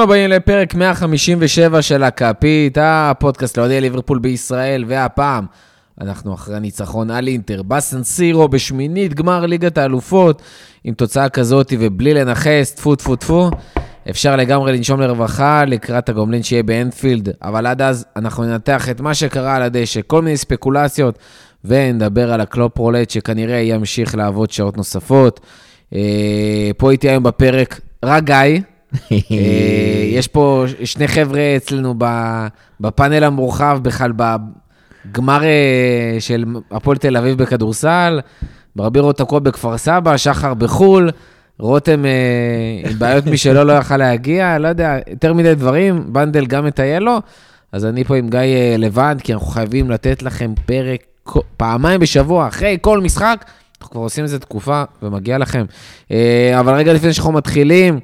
ברוכים הבאים לפרק 157 של הכפית, הפודקאסט לאוהדי ליברפול בישראל, והפעם אנחנו אחרי הניצחון על אינטר בסן סירו בשמינית גמר ליגת האלופות, עם תוצאה כזאת ובלי לנכס, טפו טפו טפו. אפשר לגמרי לנשום לרווחה לקראת הגומלין שיהיה באנפילד, אבל עד אז אנחנו ננתח את מה שקרה על הדשא, כל מיני ספקולציות, ונדבר על הקלופ רולט שכנראה ימשיך לעבוד שעות נוספות. אה, פה איתי היום בפרק רק גיא. אה, יש פה שני חבר'ה אצלנו בפאנל המורחב, בכלל בגמר אה, של הפועל תל אביב בכדורסל, ברבירו תקוע בכפר סבא, שחר בחו"ל, רותם עם בעיות משלו לא יכל להגיע, לא יודע, יותר מדי דברים, בנדל גם מטייל לו, אז אני פה עם גיא לבד, כי אנחנו חייבים לתת לכם פרק פעמיים בשבוע, אחרי כל משחק. אנחנו כבר עושים את זה תקופה, ומגיע לכם. אבל רגע לפני שאנחנו מתחילים,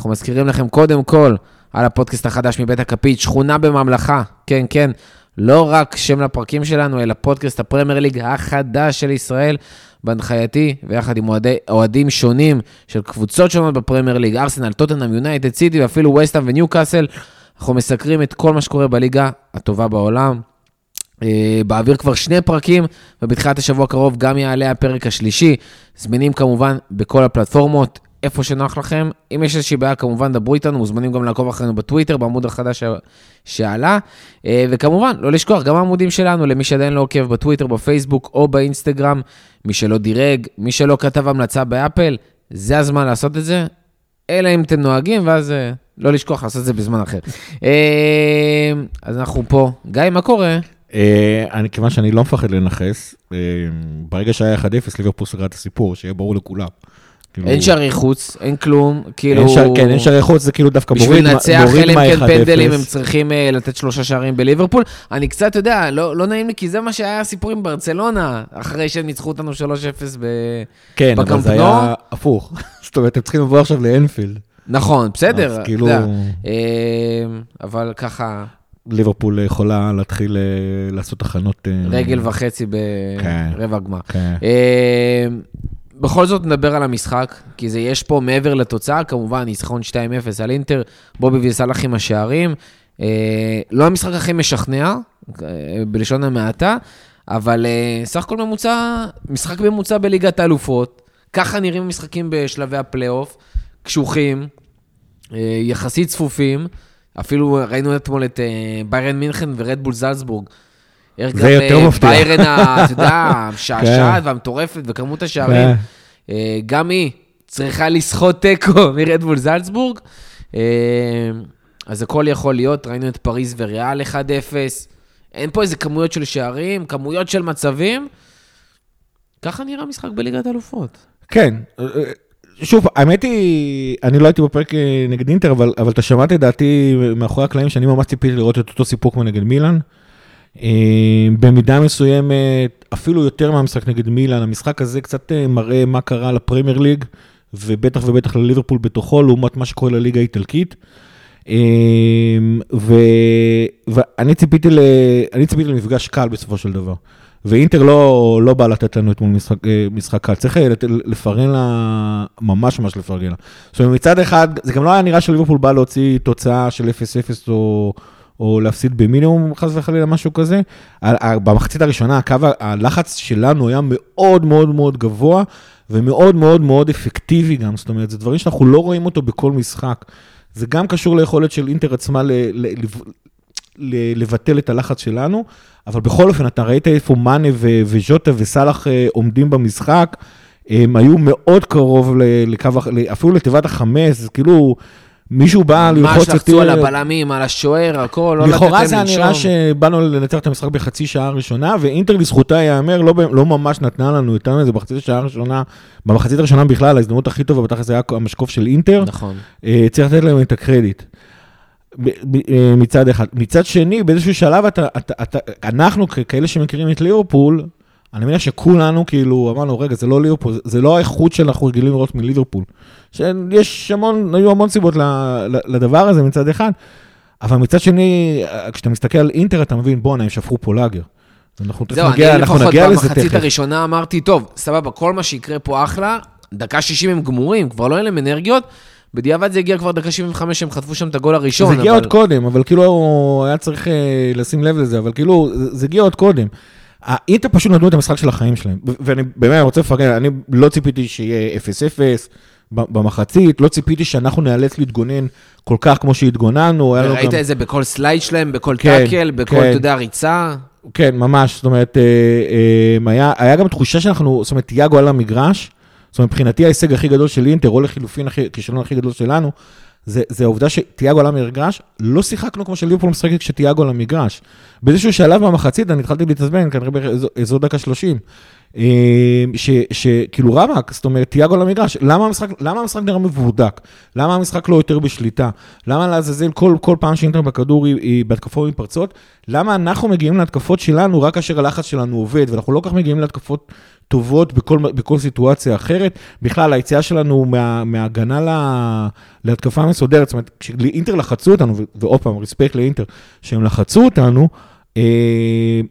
אנחנו מזכירים לכם קודם כל על הפודקאסט החדש מבית הכפית, שכונה בממלכה, כן, כן, לא רק שם לפרקים שלנו, אלא פודקאסט הפרמייר ליג החדש של ישראל, בהנחייתי, ויחד עם אוהדי, אוהדים שונים של קבוצות שונות בפרמייר ליג, ארסנל, טוטנאם, יונייטד סיטי ואפילו וסטאם וניו קאסל. אנחנו מסקרים את כל מה שקורה בליגה הטובה בעולם. אה, באוויר כבר שני פרקים, ובתחילת השבוע הקרוב גם יעלה הפרק השלישי. זמינים כמובן בכל הפלטפורמות. איפה שנוח לכם. אם יש איזושהי בעיה, כמובן, דברו איתנו, מוזמנים גם לעקוב אחרינו בטוויטר, בעמוד החדש שעלה. אה, וכמובן, לא לשכוח, גם העמודים שלנו, למי שעדיין לא עוקב בטוויטר, בפייסבוק או באינסטגרם, מי שלא דירג, מי שלא כתב המלצה באפל, זה הזמן לעשות את זה, אלא אם אתם נוהגים, ואז אה, לא לשכוח לעשות את זה בזמן אחר. אה, אז אנחנו פה. גיא, מה קורה? אני, כיוון שאני לא מפחד לנכס, ברגע שהיה 1-0, ליברפול סגרה את הסיפור, שיהיה ברור לכולם. כאילו... אין שערי חוץ, אין כלום, כאילו... אין ש... כן, אין שערי חוץ, זה כאילו דווקא מוריד מה 1-0. בשביל לנצח, אלא אם כן פנדלים, הם צריכים uh, לתת שלושה שערים בליברפול. אני קצת, אתה יודע, לא, לא נעים לי, כי זה מה שהיה הסיפור עם ברצלונה, אחרי שהם ניצחו אותנו 3-0 ב... כן, אבל זה היה הפוך. זאת אומרת, הם צריכים לבוא עכשיו לאנפילד. נכון, בסדר, אז כאילו... אתה יודע, אה, אבל ככה... ליברפול יכולה להתחיל uh, לעשות הכנות... Uh... רגל וחצי ברבע כן, גמר. כן. Uh, בכל זאת נדבר על המשחק, כי זה יש פה מעבר לתוצאה, כמובן, ניצחון 2-0 על אינטר, בובי וסלאח עם השערים. אה, לא המשחק הכי משכנע, אה, בלשון המעטה, אבל אה, סך הכל ממוצע, משחק ממוצע בליגת האלופות. ככה נראים משחקים בשלבי הפלייאוף, קשוחים, אה, יחסית צפופים. אפילו ראינו אתמול את אה, ביירן מינכן ורדבול זלצבורג. זה יותר מפתיע. ביירן, אתה יודע, המשעשעת והמטורפת וכמות השערים, אה, גם היא צריכה לסחוט תיקו מרדבול זלצבורג. אה, אז הכל יכול להיות, ראינו את פריז וריאל 1-0. אין פה איזה כמויות של שערים, כמויות של מצבים. ככה נראה משחק בליגת אלופות. כן. שוב, האמת היא, אני לא הייתי בפרק נגד אינטר, אבל, אבל אתה שמעת את דעתי מאחורי הקלעים שאני ממש ציפיתי לראות את אותו סיפור כמו נגד מילאן. אה, במידה מסוימת, אפילו יותר מהמשחק נגד מילאן, המשחק הזה קצת אה, מראה מה קרה לפרמייר ליג, ובטח ובטח לליברפול בתוכו, לעומת מה שקורה לליגה האיטלקית. אה, ו... ואני ציפיתי, ל... ציפיתי למפגש קל בסופו של דבר. ואינטר לא, לא בא לתת לנו אתמול משחק, משחק קל, צריך לפרגן לה, ממש ממש לפרגן לה. זאת אומרת, מצד אחד, זה גם לא היה נראה שליברפול בא להוציא תוצאה של 0-0 או... או להפסיד במינימום, חס וחלילה, משהו כזה. במחצית הראשונה, הקו, הלחץ שלנו היה מאוד מאוד מאוד גבוה, ומאוד מאוד מאוד אפקטיבי גם, זאת אומרת, זה דברים שאנחנו לא רואים אותו בכל משחק. זה גם קשור ליכולת של אינטר עצמה ל, ל, ל, לבטל את הלחץ שלנו, אבל בכל אופן, אתה ראית איפה מאנה וז'וטה וסאלח אה, עומדים במשחק, הם היו מאוד קרוב לקו, אפילו לתיבת החמש, כאילו... מישהו בא ללחוץ אותי... ממש לחצו על הבלמים, על השוער, הכל, לא לתת להם לכאורה זה היה נראה שבאנו לנצח את המשחק בחצי שעה הראשונה, ואינטר לזכותה ייאמר, לא, לא ממש נתנה לנו, איתנו את זה בחצי שעה הראשונה, במחצית הראשונה בכלל, ההזדמנות הכי טובה, זה היה המשקוף של אינטר. נכון. אה, צריך לתת להם את הקרדיט. אה, מצד אחד. מצד שני, באיזשהו שלב אתה, אתה, אתה, אנחנו כאלה שמכירים את ליברפול, אני מניח שכולנו כאילו אמרנו, רגע, זה לא ליברפול, זה לא האיכות שאנחנו רגילים לראות מליברפול. שיש המון, היו המון סיבות לדבר הזה מצד אחד, אבל מצד שני, כשאתה מסתכל על אינטר, אתה מבין, בואנה, הם שפכו פה לאגר. אנחנו נגיע, אנחנו נגיע לזה תכף. זהו, אני לפחות במחצית הראשונה אמרתי, טוב, סבבה, כל מה שיקרה פה אחלה, דקה 60 הם גמורים, כבר לא אין להם אנרגיות. בדיעבד זה הגיע כבר דקה 75, הם חטפו שם את הגול הראשון. זה הגיע אבל... עוד קודם, אבל כאילו היה צריך אה, לשים לב לזה, אבל כאילו, זה הגיע עוד קודם. האינטר פשוט נתנו את המשחק של החיים שלהם, ואני באמת רוצה לפרגן, אני לא ציפיתי שיהיה 0-0 ב- במחצית, לא ציפיתי שאנחנו ניאלץ להתגונן כל כך כמו שהתגוננו, ראית. את זה בכל slide שלהם, בכל כן, טאקל, בכל, כן. אתה יודע, ריצה? כן, ממש, זאת אומרת, אה, אה, היה, היה גם תחושה שאנחנו, זאת אומרת, תיאגו על המגרש, זאת אומרת, מבחינתי ההישג הכי גדול של אינטר, או לחילופין הכי- הכישלון הכי גדול שלנו, זה, העובדה שתיאגו על המגרש, לא שיחקנו כמו שליברפול משחקת כשתיאגו על המגרש. באיזשהו שלב במחצית, אני התחלתי להתעצבן, כנראה באזור אזור דקה 30, אה, ש- שכאילו רבאק, זאת אומרת, תיאגו על המגרש, למה המשחק, למה המשחק נראה מבורדק? למה המשחק לא יותר בשליטה? למה לעזאזל כל, כל פעם שאינטר בכדור היא, היא בהתקפות מתפרצות? למה אנחנו מגיעים להתקפות שלנו רק כאשר הלחץ שלנו עובד, ואנחנו לא כך מגיעים להתקפות טובות בכל, בכל סיטואציה אחרת? בכלל, היציאה שלנו מה, מהגנה לה, להתקפה מסודרת, זאת אומרת, כשאינטר לחצו אותנו, ועוד פעם, רספקט לאינטר, שהם לחצו אותנו,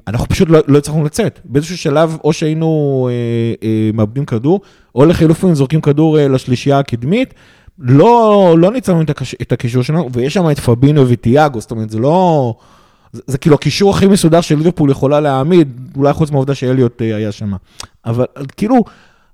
אנחנו פשוט לא, לא הצלחנו לצאת. באיזשהו שלב, או שהיינו אה, אה, מאבדים כדור, או לחילופין זורקים כדור אה, לשלישייה הקדמית. לא, לא ניצלנו את, הקישור שלנו, ויש שם את פבינו וטיאגו, זאת אומרת, זה לא... זה, זה כאילו הקישור הכי מסודר של ליברפול יכולה להעמיד, אולי חוץ מהעובדה שאליוט אה, היה שם. אבל כאילו,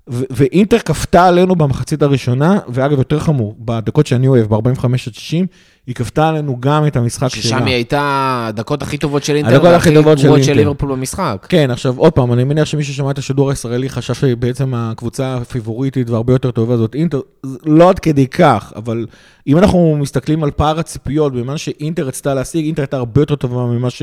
ו- ואינטר כפתה עלינו במחצית הראשונה, ואגב, יותר חמור, בדקות שאני אוהב, ב-45 עד 60, היא כפתה עלינו גם את המשחק שלה. ששם היא הייתה הדקות הכי טובות של אינטר, הדקות הכי טובות של של. ליברפול במשחק. כן, עכשיו עוד פעם, אני מניח שמי ששמע את השידור הישראלי חשב שבעצם הקבוצה הפיבוריטית והרבה יותר טובה זאת אינטר, לא עד כדי כך, אבל אם אנחנו מסתכלים על פער הציפיות, במה שאינטר רצתה להשיג, אינטר הייתה הרבה יותר טובה ממה ש...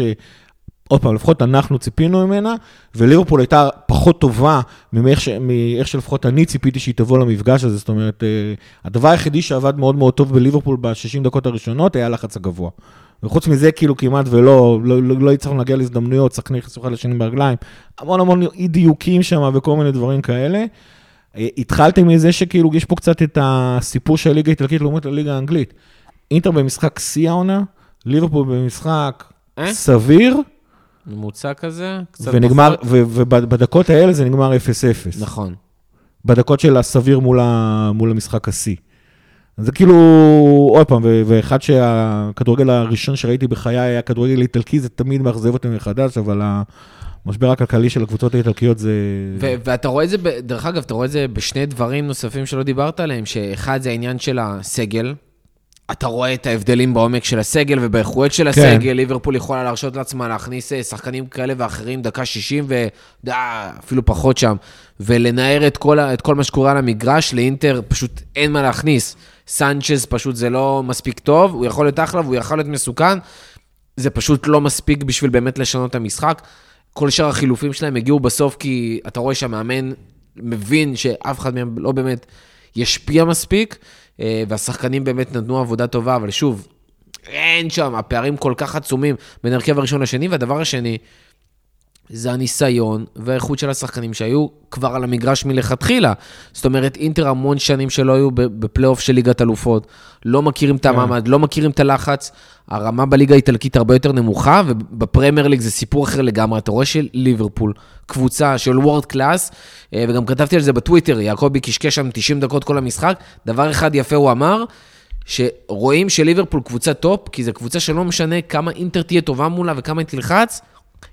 עוד פעם, לפחות אנחנו ציפינו ממנה, וליברפול הייתה פחות טובה מאיך, ש... מאיך שלפחות אני ציפיתי שהיא תבוא למפגש הזה. זאת אומרת, אה, הדבר היחידי שעבד מאוד מאוד טוב בליברפול ב-60 דקות הראשונות היה הלחץ הגבוה. וחוץ מזה, כאילו כמעט ולא, לא, לא, לא הצלחנו להגיע להזדמנויות, שחקנים נכנסו אחד לשני ברגליים, המון המון אי דיוקים שם וכל מיני דברים כאלה. אה, התחלתי מזה שכאילו יש פה קצת את הסיפור של הליגה האיטלקית לעומת הליגה האנגלית. אינטר במשחק שיא העונה, ליברפול במשחק אה? סביר, ממוצע כזה, קצת ונגמר, פחות. ו- ובדקות האלה זה נגמר 0-0. נכון. בדקות של הסביר מול, ה, מול המשחק השיא. זה כאילו, עוד פעם, ואחד שהכדורגל הראשון שראיתי בחיי היה כדורגל איטלקי, זה תמיד מאכזב אותי מחדש, אבל המשבר הכלכלי של הקבוצות האיטלקיות זה... ו- ואתה רואה את זה, דרך אגב, אתה רואה את זה בשני דברים נוספים שלא דיברת עליהם, שאחד זה העניין של הסגל. אתה רואה את ההבדלים בעומק של הסגל ובאיכויות של הסגל, ליברפול יכולה להרשות לעצמה להכניס אה, שחקנים כאלה ואחרים דקה 60 ואפילו פחות שם, ולנער את כל, את כל מה שקורה על המגרש, לאינטר פשוט אין מה להכניס. סנצ'ז פשוט זה לא מספיק טוב, הוא יכול להיות אחלה והוא יכול להיות מסוכן, זה פשוט לא מספיק בשביל באמת לשנות את המשחק. כל שאר החילופים שלהם הגיעו בסוף כי אתה רואה שהמאמן מבין שאף אחד מהם לא באמת ישפיע מספיק, והשחקנים באמת נתנו עבודה טובה, אבל שוב, אין שם, הפערים כל כך עצומים בין ההרכב הראשון לשני, והדבר השני, זה הניסיון והאיכות של השחקנים שהיו כבר על המגרש מלכתחילה. זאת אומרת, אינטר המון שנים שלא היו בפלייאוף של ליגת אלופות, לא מכירים את המעמד, לא מכירים את הלחץ. הרמה בליגה האיטלקית הרבה יותר נמוכה, ובפרמייר ליג זה סיפור אחר לגמרי. אתה רואה של ליברפול, קבוצה של world class, אה, וגם כתבתי על זה בטוויטר, יעקבי קשקש שם 90 דקות כל המשחק. דבר אחד יפה הוא אמר, שרואים שליברפול קבוצה טופ, כי זו קבוצה שלא משנה כמה אינטר תהיה טובה מולה וכמה היא תלחץ,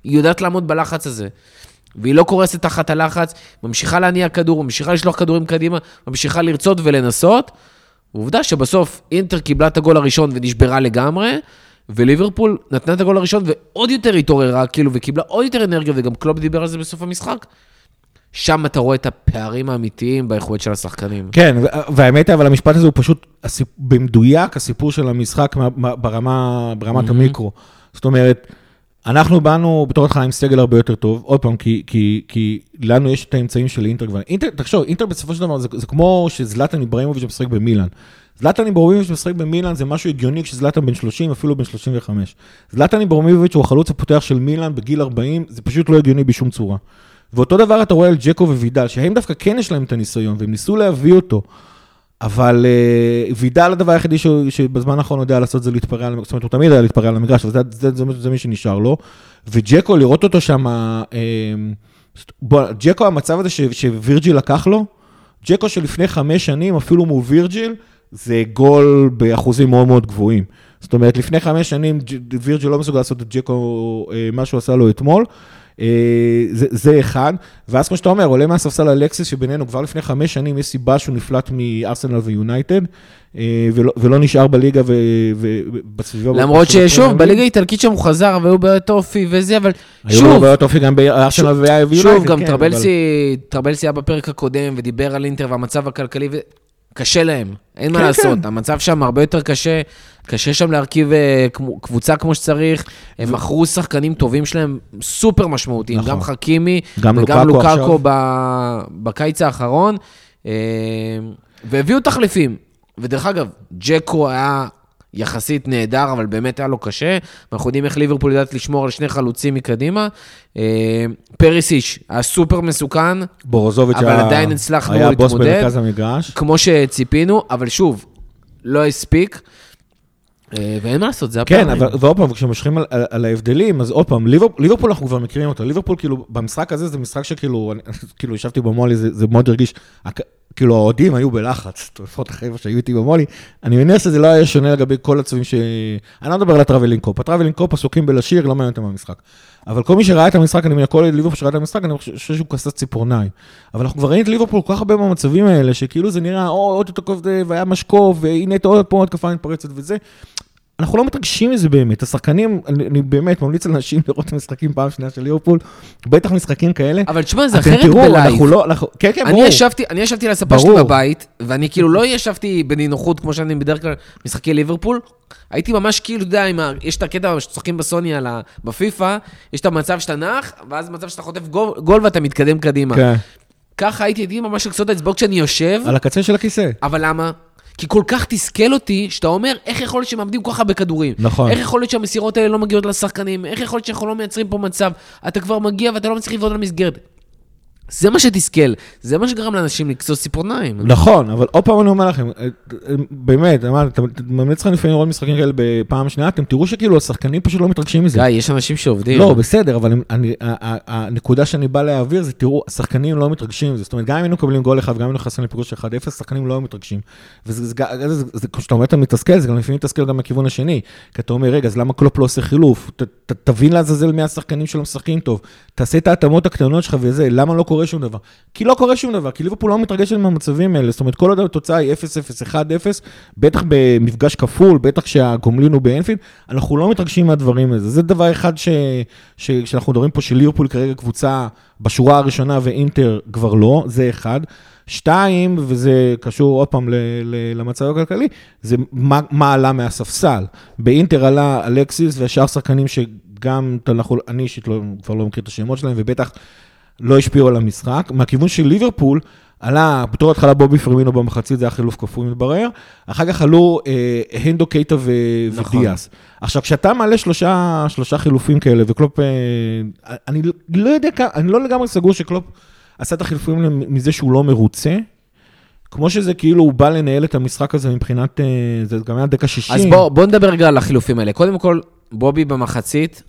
היא יודעת לעמוד בלחץ הזה. והיא לא קורסת תחת הלחץ, ממשיכה להניע כדור, ממשיכה לשלוח כדורים קדימה, ממשיכה לרצות ולנסות. ועובדה שבסוף אינטר קיבלה את הגול הראשון ונשברה לגמרי, וליברפול נתנה את הגול הראשון ועוד יותר התעוררה, כאילו, וקיבלה עוד יותר אנרגיה, וגם קלופ דיבר על זה בסוף המשחק. שם אתה רואה את הפערים האמיתיים באיכויות של השחקנים. כן, והאמת אבל המשפט הזה הוא פשוט. במדויק הסיפור של המשחק מה- מה- ברמה, ברמת Mhm. המיקרו. זאת אומרת, אנחנו באנו בתור התחלה עם סגל הרבה יותר טוב, עוד פעם, כי, כי, כי לנו יש את האמצעים של אינטר כבר. אינטר, תחשוב, אינטר בסופו של דבר זה, זה כמו שזלטן איברהימוביץ' משחק במילאן. זלטן איברהימוביץ' משחק במילאן זה משהו הגיוני כשזלטן בן 30, אפילו בן 35. זלטן איברהימוביץ' הוא החלוץ הפותח של מילאן בגיל 40, זה פשוט לא הגיוני בשום צורה. ואותו דבר אתה רואה על ג'קו ווידל, שהם דווקא כן יש להם את הניסיון, והם ניסו להביא אותו. אבל uh, וידל הדבר היחידי שבזמן האחרון יודע לעשות זה להתפרע, זאת אומרת, הוא תמיד היה להתפרע על המגרש, אבל זה, מי שנשאר לו. וג'קו, לראות אותו שם, uh, בוא, ג'קו, המצב הזה שווירג'יל לקח לו, ג'קו שלפני חמש שנים, אפילו מול וירג'יל, זה גול באחוזים מאוד מאוד גבוהים. זאת אומרת, לפני חמש שנים וירג'ל לא מסוגל לעשות את ג'קו, אה, מה שהוא עשה לו אתמול. אה, זה, זה אחד, ואז כמו שאתה אומר, עולה מהספסל אלקסיס, שבינינו כבר לפני חמש שנים יש סיבה שהוא נפלט מארסנל ויונייטד, אה, ולא, ולא נשאר בליגה ובסביבה. למרות ששוב, בליגה האיטלקית שם הוא חזר, והיו בעיות אופי וזה, אבל שוב... היו בעיות אופי גם בארסנל ויונייטד, שוב, גם כן. טרבלסי היה בפרק הקודם ודיבר על אינטר והמצב הכלכלי, קשה להם, אין כן, מה לעשות, כן. המצב שם הרבה יותר קשה, קשה שם להרכיב אה, קבוצה כמו שצריך, הם ו... מכרו שחקנים טובים שלהם, סופר משמעותיים, נכון. גם חכימי גם וגם לוקקו ב... בקיץ האחרון, אה, והביאו תחליפים. ודרך אגב, ג'קו היה יחסית נהדר, אבל באמת היה לו קשה. ואנחנו יודעים איך ליברפול יודעת לשמור על שני חלוצים מקדימה. אה, פריסיש היה סופר מסוכן, בורוזוביץ' אבל היה, עדיין הצלחנו היה להתמודד. היה בוס במרכז המגרש. כמו שציפינו, אבל שוב, לא הספיק. אה, ואין מה לעשות, זה הפעמים. כן, אבל ועוד פעם, כשמושכים על, על, על ההבדלים, אז עוד פעם, ליברפול, ליברפול אנחנו כבר מכירים אותו. ליברפול, כאילו, במשחק הזה זה משחק שכאילו, אני, כאילו, ישבתי במולי, זה, זה מאוד הרגיש, כאילו האוהדים היו בלחץ, לפחות החבר'ה שהיו איתי במולי, אני מניח שזה לא היה שונה לגבי כל הצופים ש... אני לא מדבר על ה travelling Kop, ה travelling Kop עסוקים בלשיר, לא מעניין אותם במשחק. אבל כל מי שראה את המשחק, אני מניח, כל ליברפול שראה את המשחק, אני חושב שהוא כסס ציפורניים. אבל אנחנו כבר ראינו את ליברפול כל כך הרבה מהמצבים האלה, שכאילו זה נראה, או, עוד יותר קוף והיה משקוף, והנה עוד פה התקפה מתפרצת וזה. אנחנו לא מתרגשים מזה באמת, השחקנים, אני, אני באמת ממליץ לאנשים לראות את המשחקים פעם שנייה של ליברפול, בטח משחקים כאלה. אבל תשמע, זה אחרת תראו, בלייב. אנחנו לא, אנחנו, כן, כן, ברור. ישבתי, אני ישבתי על הספה שלי בבית, ואני כאילו לא ישבתי בנינוחות כמו שאני בדרך כלל משחקי ליברפול, הייתי ממש כאילו, אתה יודע, יש את הקטע שצוחקים בסוני על ה... בפיפא, יש את המצב שאתה נח, ואז מצב שאתה חוטף גול, גול ואתה מתקדם קדימה. כן. ככה הייתי, הייתי ממש לקצות את האצבעות כשאני יושב. על הקצה של הכיסא. אבל למה? כי כל כך תסכל אותי, שאתה אומר, איך יכול להיות שמאבדים כל כך הרבה כדורים? נכון. איך יכול להיות שהמסירות האלה לא מגיעות לשחקנים? איך יכול להיות שאנחנו לא מייצרים פה מצב? אתה כבר מגיע ואתה לא מצליח על המסגרת. זה מה שתסכל, זה מה שגרם לאנשים לקצוץ ציפורניים. נכון, אבל עוד פעם אני אומר לכם, אה, באמת, אתה ממליץ לך לפעמים לראות משחקים כאלה בפעם שנייה, אתם תראו שכאילו השחקנים פשוט לא מתרגשים מזה. גיא, יש אנשים שעובדים. לא, בסדר, אבל הנקודה שאני בא להעביר זה, תראו, השחקנים לא מתרגשים מזה. זאת אומרת, גם אם היינו מקבלים גול אחד, גם אם היינו נכנסים לפיגור של 1-0, השחקנים לא מתרגשים. וכשאתה אומר אתה מתסכל, זה גם לפעמים מתסכל גם מהכיוון השני. כי אתה אומר, רגע, אז למה קלופ לא עושה חילוף? תבין לעזאזל מי השחקנים שלו משחקים טוב. תעשה את ההתאמות הקטנות שלך וזה, למה לא קורה שום דבר? כי לא קורה שום דבר, כי ליברפול לא מתרגשת מהמצבים האלה, זאת אומרת, כל עוד התוצאה היא 0-0, 1-0, בטח במפגש כפול, בטח שהגומלין הוא באנפילד, אנחנו לא מתרגשים מהדברים האלה. זה דבר אחד ש... ש... שאנחנו מדברים פה, שליברפול כרגע קבוצה בשורה הראשונה ואינטר כבר לא, זה אחד. שתיים, וזה קשור עוד פעם ל, ל, למצב הכלכלי, זה מה, מה עלה מהספסל. באינטר עלה אלקסיס והשאר שחקנים שגם, אנחנו, אני אישית לא, כבר לא מכיר את השמות שלהם, ובטח לא השפיעו על המשחק. מהכיוון של ליברפול, עלה, בתור התחלה בובי פרמינו במחצית, זה היה חילוף כפוי מתברר. אחר כך עלו אה, הנדו קייטה ו- נכון. ודיאס. עכשיו, כשאתה מעלה שלושה, שלושה חילופים כאלה, וקלופ, אה, אני לא יודע כמה, אני לא לגמרי סגור שקלופ עשה את החילופים מזה שהוא לא מרוצה. כמו שזה כאילו הוא בא לנהל את המשחק הזה מבחינת, אה, זה גם היה דקה 60. אז בוא, בוא נדבר רגע על החילופים האלה. קודם כל, בובי במחצית,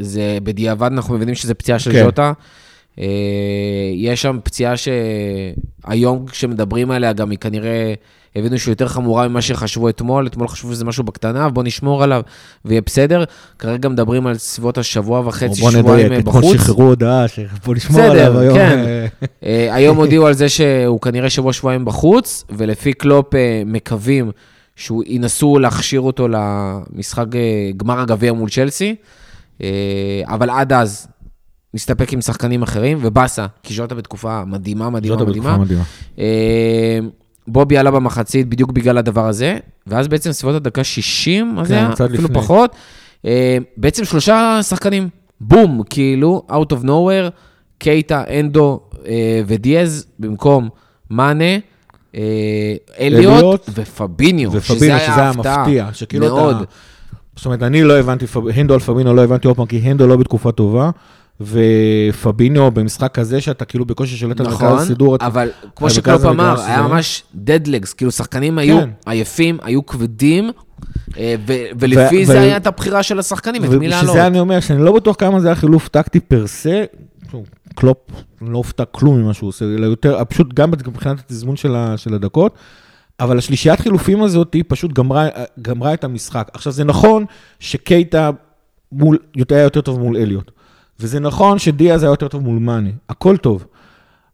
זה בדיעבד, אנחנו מבינים שזה פציעה של כן. ז'וטה. אה, יש שם פציעה שהיום כשמדברים עליה, גם היא כנראה, הבינו שהיא יותר חמורה ממה שחשבו אתמול, אתמול חשבו שזה משהו בקטנה, בוא נשמור עליו ויהיה בסדר. כרגע מדברים על סביבות השבוע וחצי, שבועיים בחוץ. בוא נדייק, אתמול שחררו הודעה שבוא נשמור עליו היום. כן. אה, היום הודיעו על זה שהוא כנראה שבוע-שבועיים בחוץ, ולפי קלופ אה, מקווים שינסו להכשיר אותו למשחק גמר הגביע מול צ'לסי. אבל עד אז, נסתפק עם שחקנים אחרים, ובאסה, כי ז'וטה בתקופה מדהימה, מדהימה, מדהימה. בתקופה מדהימה. אה, בובי עלה במחצית בדיוק בגלל הדבר הזה, ואז בעצם סביבות הדקה 60, אז כן, היה אפילו לפני. פחות. אה, בעצם שלושה שחקנים, בום, כאילו, out of nowhere, קייטה, אנדו אה, ודיאז, במקום מאנה. אליוט ופביניו, שזה היה הפתעה, מאוד. זאת אומרת, אני לא הבנתי, הנדו על פביניו לא הבנתי עוד פעם, כי הנדו לא בתקופה טובה. ופביניו במשחק כזה, שאתה כאילו בקושי שולט על נכון, מרכז סידור. נכון, אבל כמו שקלופ אמר, היה ממש דדלגס, כאילו שחקנים היו כן. עייפים, היו כבדים, אה, ולפי זה היה את הבחירה של השחקנים, את מי לעלות. ובשביל זה אני אומר, שאני לא בטוח כמה זה היה חילוף טקטי פר סה, קלופ לא הופתע כלום ממה שהוא עושה, אלא יותר, פשוט גם מבחינת התזמון של הדקות. אבל השלישיית חילופים הזאת היא פשוט גמרה, גמרה את המשחק. עכשיו, זה נכון שקייטה מול, היה יותר טוב מול אליוט, וזה נכון שדיאז היה יותר טוב מול מאני, הכל טוב.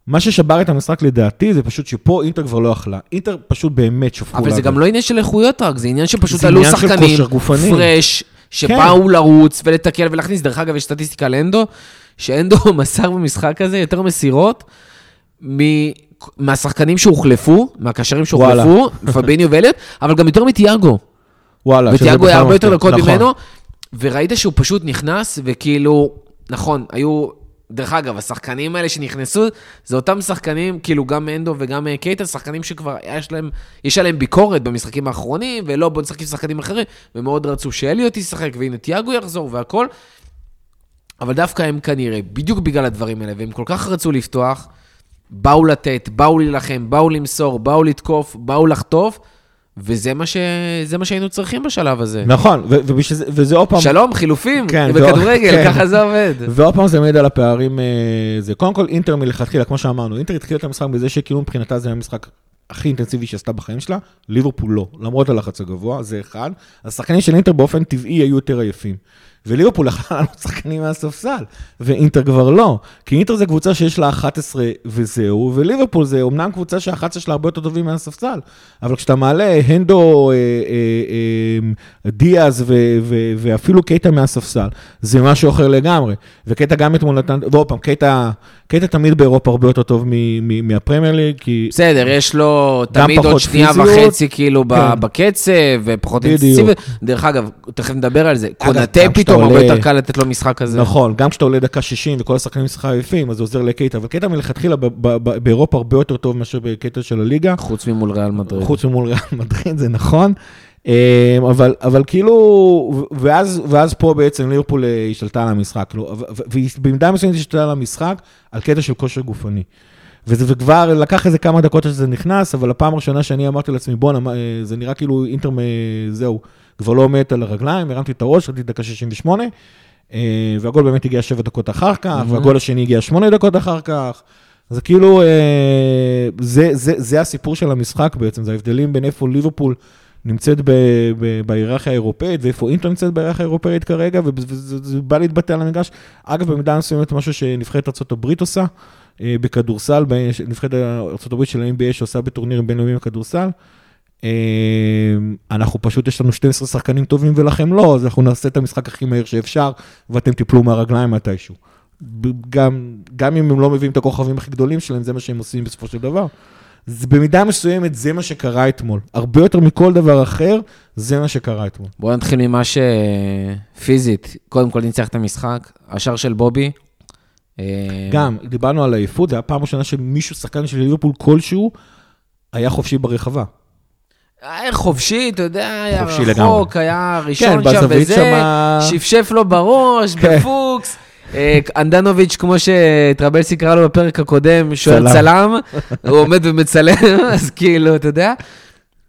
מה ששבר את המשחק לדעתי, זה פשוט שפה אינטר כבר לא אכלה. אינטר פשוט באמת שפכו אבל זה גם לא עניין של איכויות רק, זה עניין שפשוט עלו שחקנים. פרש, שבאו לרוץ ולתקל ולהכניס. דרך אגב, יש סטטיסטיקה לאנדו, שאנדו מסר במשחק הזה יותר מסירות מ- מהשחקנים שהוחלפו, מהקשרים. שהוחלפו, פביניו ואליוט, אבל גם יותר מתיאגו. וואלה, שזה וטיאגו היה הרבה יותר. דקות נכון. ממנו, וראית שהוא פשוט נכנס, וכאילו, נכון, היו, דרך אגב, השחקנים האלה שנכנסו, זה אותם שחקנים, כאילו גם אנדו וגם אה, קייטה, שחקנים שכבר יש להם, יש עליהם ביקורת במשחקים האחרונים, ולא בוא נשחק עם שחקנים אחרים, ומאוד רצו שאליוט ישחק, והנה טיאגו יחזור והכל, אבל דווקא הם כנראה, בדיוק בגלל הדברים האלה, והם כל כך רצו לפתוח, באו לתת, באו להילחם, באו למסור, באו לתקוף, באו לחטוף, וזה מה, ש... מה שהיינו צריכים בשלב הזה. נכון, ו- ובשביל זה- וזה עוד פעם... שלום, חילופים, כן, בכדורגל, כן. ככה זה עובד. ועוד פעם זה מעיד על הפערים, אה, זה קודם כל אינטר מלכתחילה, כמו שאמרנו, אינטר התחילה את המשחק בזה שכאילו מבחינתה זה היה המשחק הכי אינטנסיבי שעשתה בחיים שלה, ליברפול לא, למרות הלחץ הגבוה, זה אחד. השחקנים של אינטר באופן טבעי היו יותר עייפים. וליברפול יכלה לעלות שחקנים מהספסל, ואינטר כבר לא. כי אינטר זה קבוצה שיש לה 11 וזהו, וליברפול זה אומנם קבוצה שה-11 שלה הרבה יותר טובים מהספסל, אבל כשאתה מעלה הנדו, אה, אה, אה, דיאז ואפילו קייטה מהספסל, זה משהו אחר לגמרי. וקייטה גם אתמול נתן, ועוד פעם, קייטה, קייטה תמיד באירופה הרבה יותר טוב מהפרמייר ליג, כי... בסדר, יש לו תמיד עוד שנייה. וחצי כאילו כן. בקצב, ופחות. אינטנסיבי. דרך אגב, תכף נדבר על זה. קונטה פתאום, הרבה יותר קל לתת לו משחק כזה. נכון, גם כשאתה עולה דקה 60 וכל השחקנים משחק עייפים, אז זה עוזר לקייטה, אבל קייטה מלכתחילה ב- ב- ב- באירופה הרבה יותר טוב מאשר בקייטה של הליגה. חוץ ממול ריאל מדריד. חוץ ממול ריאל מדריד, זה נכון. אה, אבל, אבל כאילו, ואז, ואז פה בעצם ליברפול אה, השתלטה על המשחק, והיא במידה מסוימת השתלטה על המשחק על קטע של כושר גופני. וזה וכבר לקח איזה כמה דקות שזה נכנס, אבל הפעם הראשונה שאני אמרתי לעצמי, בואנה, אה, זה נראה כאילו אינטר, זהו, כבר לא עומד על הרגליים, הרמתי את הראש, ראיתי דקה 68, אה, והגול באמת הגיע שבע דקות אחר כך, מהמם. והגול השני הגיע שמונה דקות אחר כך. זה כאילו, אה, זה, זה, זה הסיפור של המשחק בעצם, זה ההבדלים בין איפה ליברפול נמצאת בהיררכיה האירופאית, ואיפה אינטר נמצאת בהיררכיה האירופאית כרגע, וזה- וזה זה בא להתבטא על המגרש. אגב, במידה מסוימת משהו שנבחרת ארה"ב עושה, אה, בכדורסל, נבחרת ארה"ב של ה-NBA שעושה בטורנירים בינלאומיים בכדורסל. אה, אנחנו פשוט, יש לנו 12 שחקנים טובים ולכם לא, אז אנחנו נעשה את המשחק הכי מהיר שאפשר, ואתם תיפלו מהרגליים מתישהו. גם, גם אם הם לא מביאים את הכוכבים הכי גדולים שלהם, זה מה שהם עושים בסופו של דבר. זה במידה מסוימת, זה מה שקרה אתמול. הרבה יותר מכל דבר אחר, זה מה שקרה אתמול. בואו נתחיל ממה שפיזית, קודם כל ניצח את המשחק, השער של בובי. אה, גם, דיברנו על עייפות, זה היה פעם ראשונה שמישהו, שחקן של ליברפול כלשהו, היה חופשי ברחבה. היה חופשי, אתה יודע, היה רחוק, היה ראשון כן, שם וזה, שמה- שפשף לו בראש, כן. בפוקס. אה, אנדנוביץ', כמו שטרבלסי קרא לו בפרק הקודם, שואל צלם. צלם, הוא עומד ומצלם, אז כאילו, אתה יודע.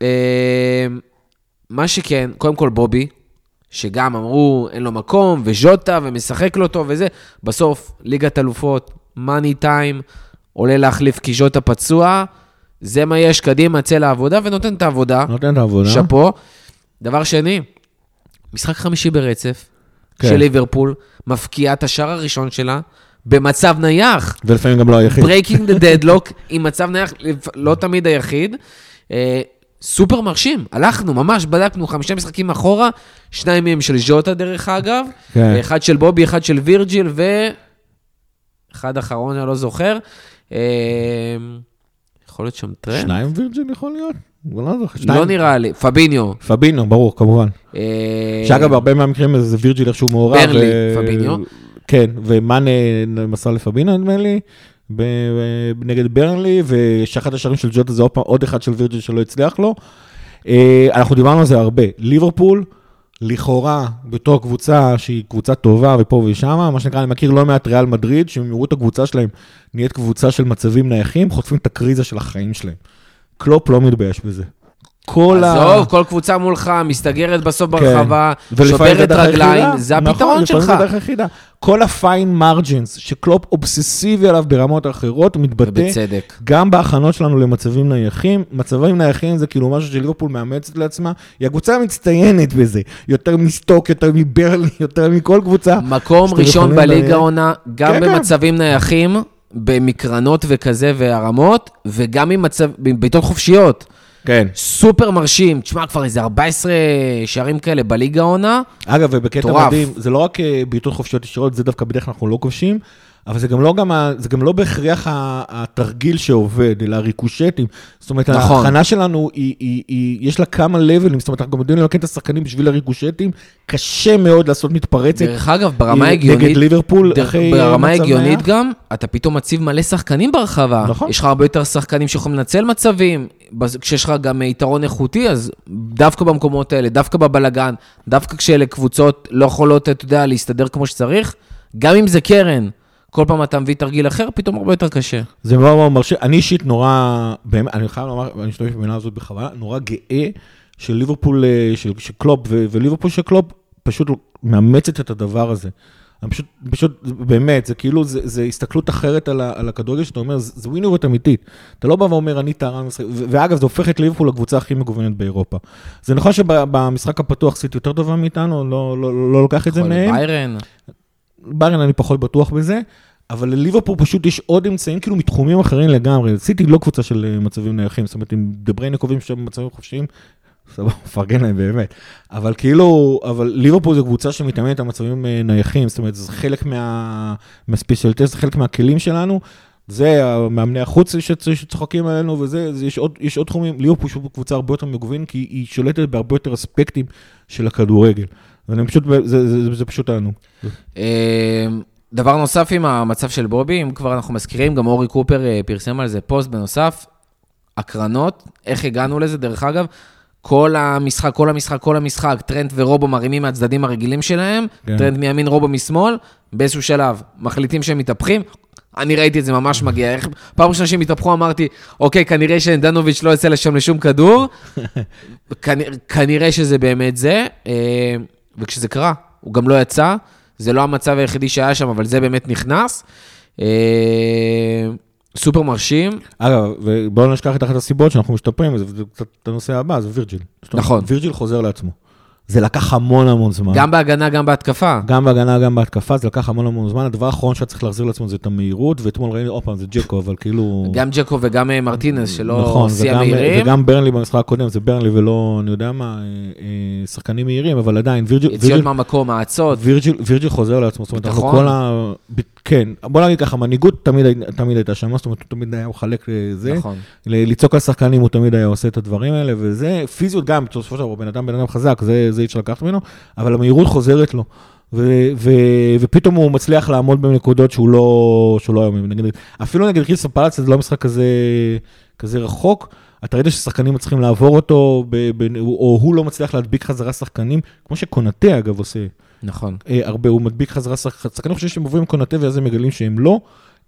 אה, מה שכן, קודם כל בובי, שגם אמרו, אין לו מקום, וז'וטה, ומשחק לו טוב וזה, בסוף, ליגת אלופות, מאני טיים, עולה להחליף כי ז'וטה פצוע, זה מה יש, קדימה, צא לעבודה, ונותן את העבודה. נותן את העבודה. שאפו. דבר שני, משחק חמישי ברצף כן. של ליברפול, מפקיעה את השער הראשון שלה במצב נייח. ולפעמים גם לא היחיד. breaking the deadlock עם מצב נייח, לא תמיד היחיד. אה, סופר מרשים, הלכנו, ממש בדקנו חמישה משחקים אחורה, שניים מהם של ז'וטה דרך אגב, כן. אחד של בובי, אחד של וירג'יל, ואחד אחרון, אני לא זוכר. אה, יכול להיות שם טרנט? שניים וירג'יל יכול להיות? לא. לא שניים. נראה לי, פביניו. פביניו, ברור, כמובן. אה, שאגב, בהרבה מהמקרים זה וירג'יל איכשהו מעורב. ברנלי, פביניו. כן, ומאנה מסר לפבינו, נדמה לי, נגד ברנלי, ושאחד השערים של ג'וטה זה עוד אחד של וירג'יל שלא הצליח לו. אה, אנחנו דיברנו על זה הרבה. ליברפול, לכאורה, בתור קבוצה שהיא קבוצה טובה ופה ושמה, מה שנקרא, אני מכיר לא מעט ריאל מדריד, שהם יראו את הקבוצה שלהם, נהיית קבוצה של מצבים נייחים, חוטפים את הקריזה של החיים שלהם. קלופ לא מתבייש בזה. כל ה... עזוב, כל קבוצה מולך, מסתגרת בסוף כן. ברחבה, ולפעמים שוברת זה רגליים, היחידה. זה נכון, הפתרון לפעמים שלך. זה הדרך היחידה. כל הפיין מרג'ינס, שקלופ אובססיבי עליו ברמות אחרות, מתבטא ובצדק. גם בהכנות שלנו למצבים נייחים. מצבים נייחים זה כאילו משהו שליברפול מאמצת לעצמה. היא הקבוצה המצטיינת בזה. יותר מסטוק, יותר מברלי, יותר מכל קבוצה. מקום ראשון בליגה. עונה, גם כן, כן. במצבים נייחים, במקרנות וכזה והרמות, וגם עם מצב- בעיטות חופשיות. כן. סופר מרשים. תשמע, כבר איזה 14 שערים כאלה בליגה עונה. אגב, ובקטע. מדהים, זה לא רק אה, בעיטות חופשיות ישירות, זה דווקא בדרך כלל אנחנו לא כובשים, אבל זה גם לא, גם ה, זה גם לא בהכרח ה- התרגיל שעובד, אלא הריקושטים. זאת אומרת, נכון. ההכנה שלנו, היא, היא, היא, יש לה כמה לבלים, זאת אומרת, אנחנו גם יודעים למקד את השחקנים בשביל הריקושטים, קשה מאוד לעשות מתפרצת. דרך אגב, ברמה אה, ההגיונית, נגד ליברפול, דרך- אחרי ברמה מצב ההגיונית נייח. גם, אתה פתאום מציב מלא שחקנים ברחבה. נכון. יש לך הרבה יותר שחקנים שיכולים לנצל מצבים. כשיש לך גם יתרון איכותי, אז דווקא במקומות האלה, דווקא בבלגן, דווקא כשאלה קבוצות לא יכולות, אתה יודע, להסתדר כמו שצריך, גם אם זה קרן, כל פעם אתה מביא תרגיל אחר, פתאום הרבה יותר קשה. זה מאוד מאוד מרשים. אני אישית נורא, באמת, אני חייב לומר, ואני משתמש במילה הזאת בכוונה, נורא גאה של ליברפול, אה, של, של קלופ, ו- וליברפול של קלופ פשוט מאמצת את הדבר הזה. אני פשוט, פשוט, באמת, זה כאילו, זה, זה הסתכלות אחרת על, ה, על הכדורגל, שאתה אומר, זה, זה ווינריות אמיתית. אתה לא בא ואומר, אני טהרן משחק, ו- ואגב, זה הופך את ליברפול לקבוצה הכי מגוונת באירופה. זה נכון שבמשחק הפתוח סיטי יותר טובה מאיתנו, לא, לא, לא, לא לוקח את זה יכול מהם. ביירן, ביירן אני פחות בטוח בזה, אבל לליברפול פשוט יש עוד אמצעים כאילו מתחומים אחרים לגמרי. סיטי לא קבוצה של אה, מצבים נייחים, זאת אומרת, אם דבריינה קובעים שם מצבים חופשיים, סבבה, מפרגן להם באמת. אבל כאילו, אבל ליברפול זו קבוצה שמתאמנת על מצבים אה, נייחים, זאת אומרת, זה חלק מה... מה specialties, זה חלק מהכלים שלנו. זה המאמני החוץ שצ- שצוחקים עלינו, וזה, זה, יש, עוד, יש עוד תחומים, ליברפול היא קבוצה הרבה יותר מגווין, כי היא שולטת בהרבה יותר אספקטים של הכדורגל. ואני פשוט, זה, זה, זה, פשוט תענוג. אה, דבר נוסף עם המצב של בובי, אם כבר אנחנו מזכירים, גם אורי קופר אה, פרסם על זה פוסט בנוסף, הקרנות, איך הגענו לזה, דרך אגב, כל המשחק, כל המשחק, כל המשחק, טרנט ורובו מרימים מהצדדים הרגילים שלהם, כן. טרנט מימין, רובו משמאל, באיזשהו שלב מחליטים שהם מתהפכים. אני ראיתי את זה ממש מגיע. איך, פעם ראשונה שהם התהפכו אמרתי, אוקיי, כנראה שדנוביץ' לא יוצא לשם לשום כדור. כנראה, שזה באמת זה, אה, וכשזה קרה, הוא גם לא יצא. זה לא המצב היחידי שהיה שם, אבל זה באמת נכנס. אה, סופר מרשים. אגב, ובואו לא נשכח את אחת הסיבות שאנחנו משתפרים, וזה זה קצת הנושא הבא, זה וירג'יל. נכון. וירג'יל חוזר לעצמו. זה לקח המון המון זמן. גם בהגנה, גם בהתקפה. גם בהגנה, גם בהתקפה, זה לקח המון המון זמן. הדבר האחרון שהיה צריך להחזיר לעצמו זה את המהירות, ואתמול ראינו, עוד פעם, זה ג'קו, אבל כאילו... גם ג'קו וגם אה, מרטינס, שלא נכון, שיא וגם, המהירים. וגם ברנלי במשחק הקודם, זה ברנלי ולא, אני יודע מה, אה, אה, שחקנים מהירים, אבל עדיין, וירג'יל, יציאות מהמקום, האצות. וירג'יל, חוזר לעצמו, זאת אומרת, אנחנו ביטחון. כל ה... כן, בוא נגיד ככה, מנהיגות תמיד, תמיד הייתה שם, זאת אומרת, הוא תמיד היה מחלק אה, זה. נכון. לצעוק על שחקנים הוא תמיד היה עושה את הדברים האלה, וזה, פיזיות גם, בסופו של דבר, בן אדם בן אדם חזק, זה, זה אי אפשר לקחת ממנו, אבל המהירות חוזרת לו. ו- ו- ופתאום הוא מצליח לעמוד בנקודות שהוא לא, שהוא לא היום, נגיד, אפילו נגד קריסטל פלאץ זה לא משחק כזה, כזה רחוק, אתה ראית ששחקנים מצליחים לעבור אותו, ב- ב- או הוא לא מצליח להדביק חזרה שחקנים, כמו שקונטה אגב עושה נכון. אה, הרבה, הוא מדביק חזרה שחקנים, שחקנים חושבים שהם עוברים קונטה ואז הם מגלים שהם לא.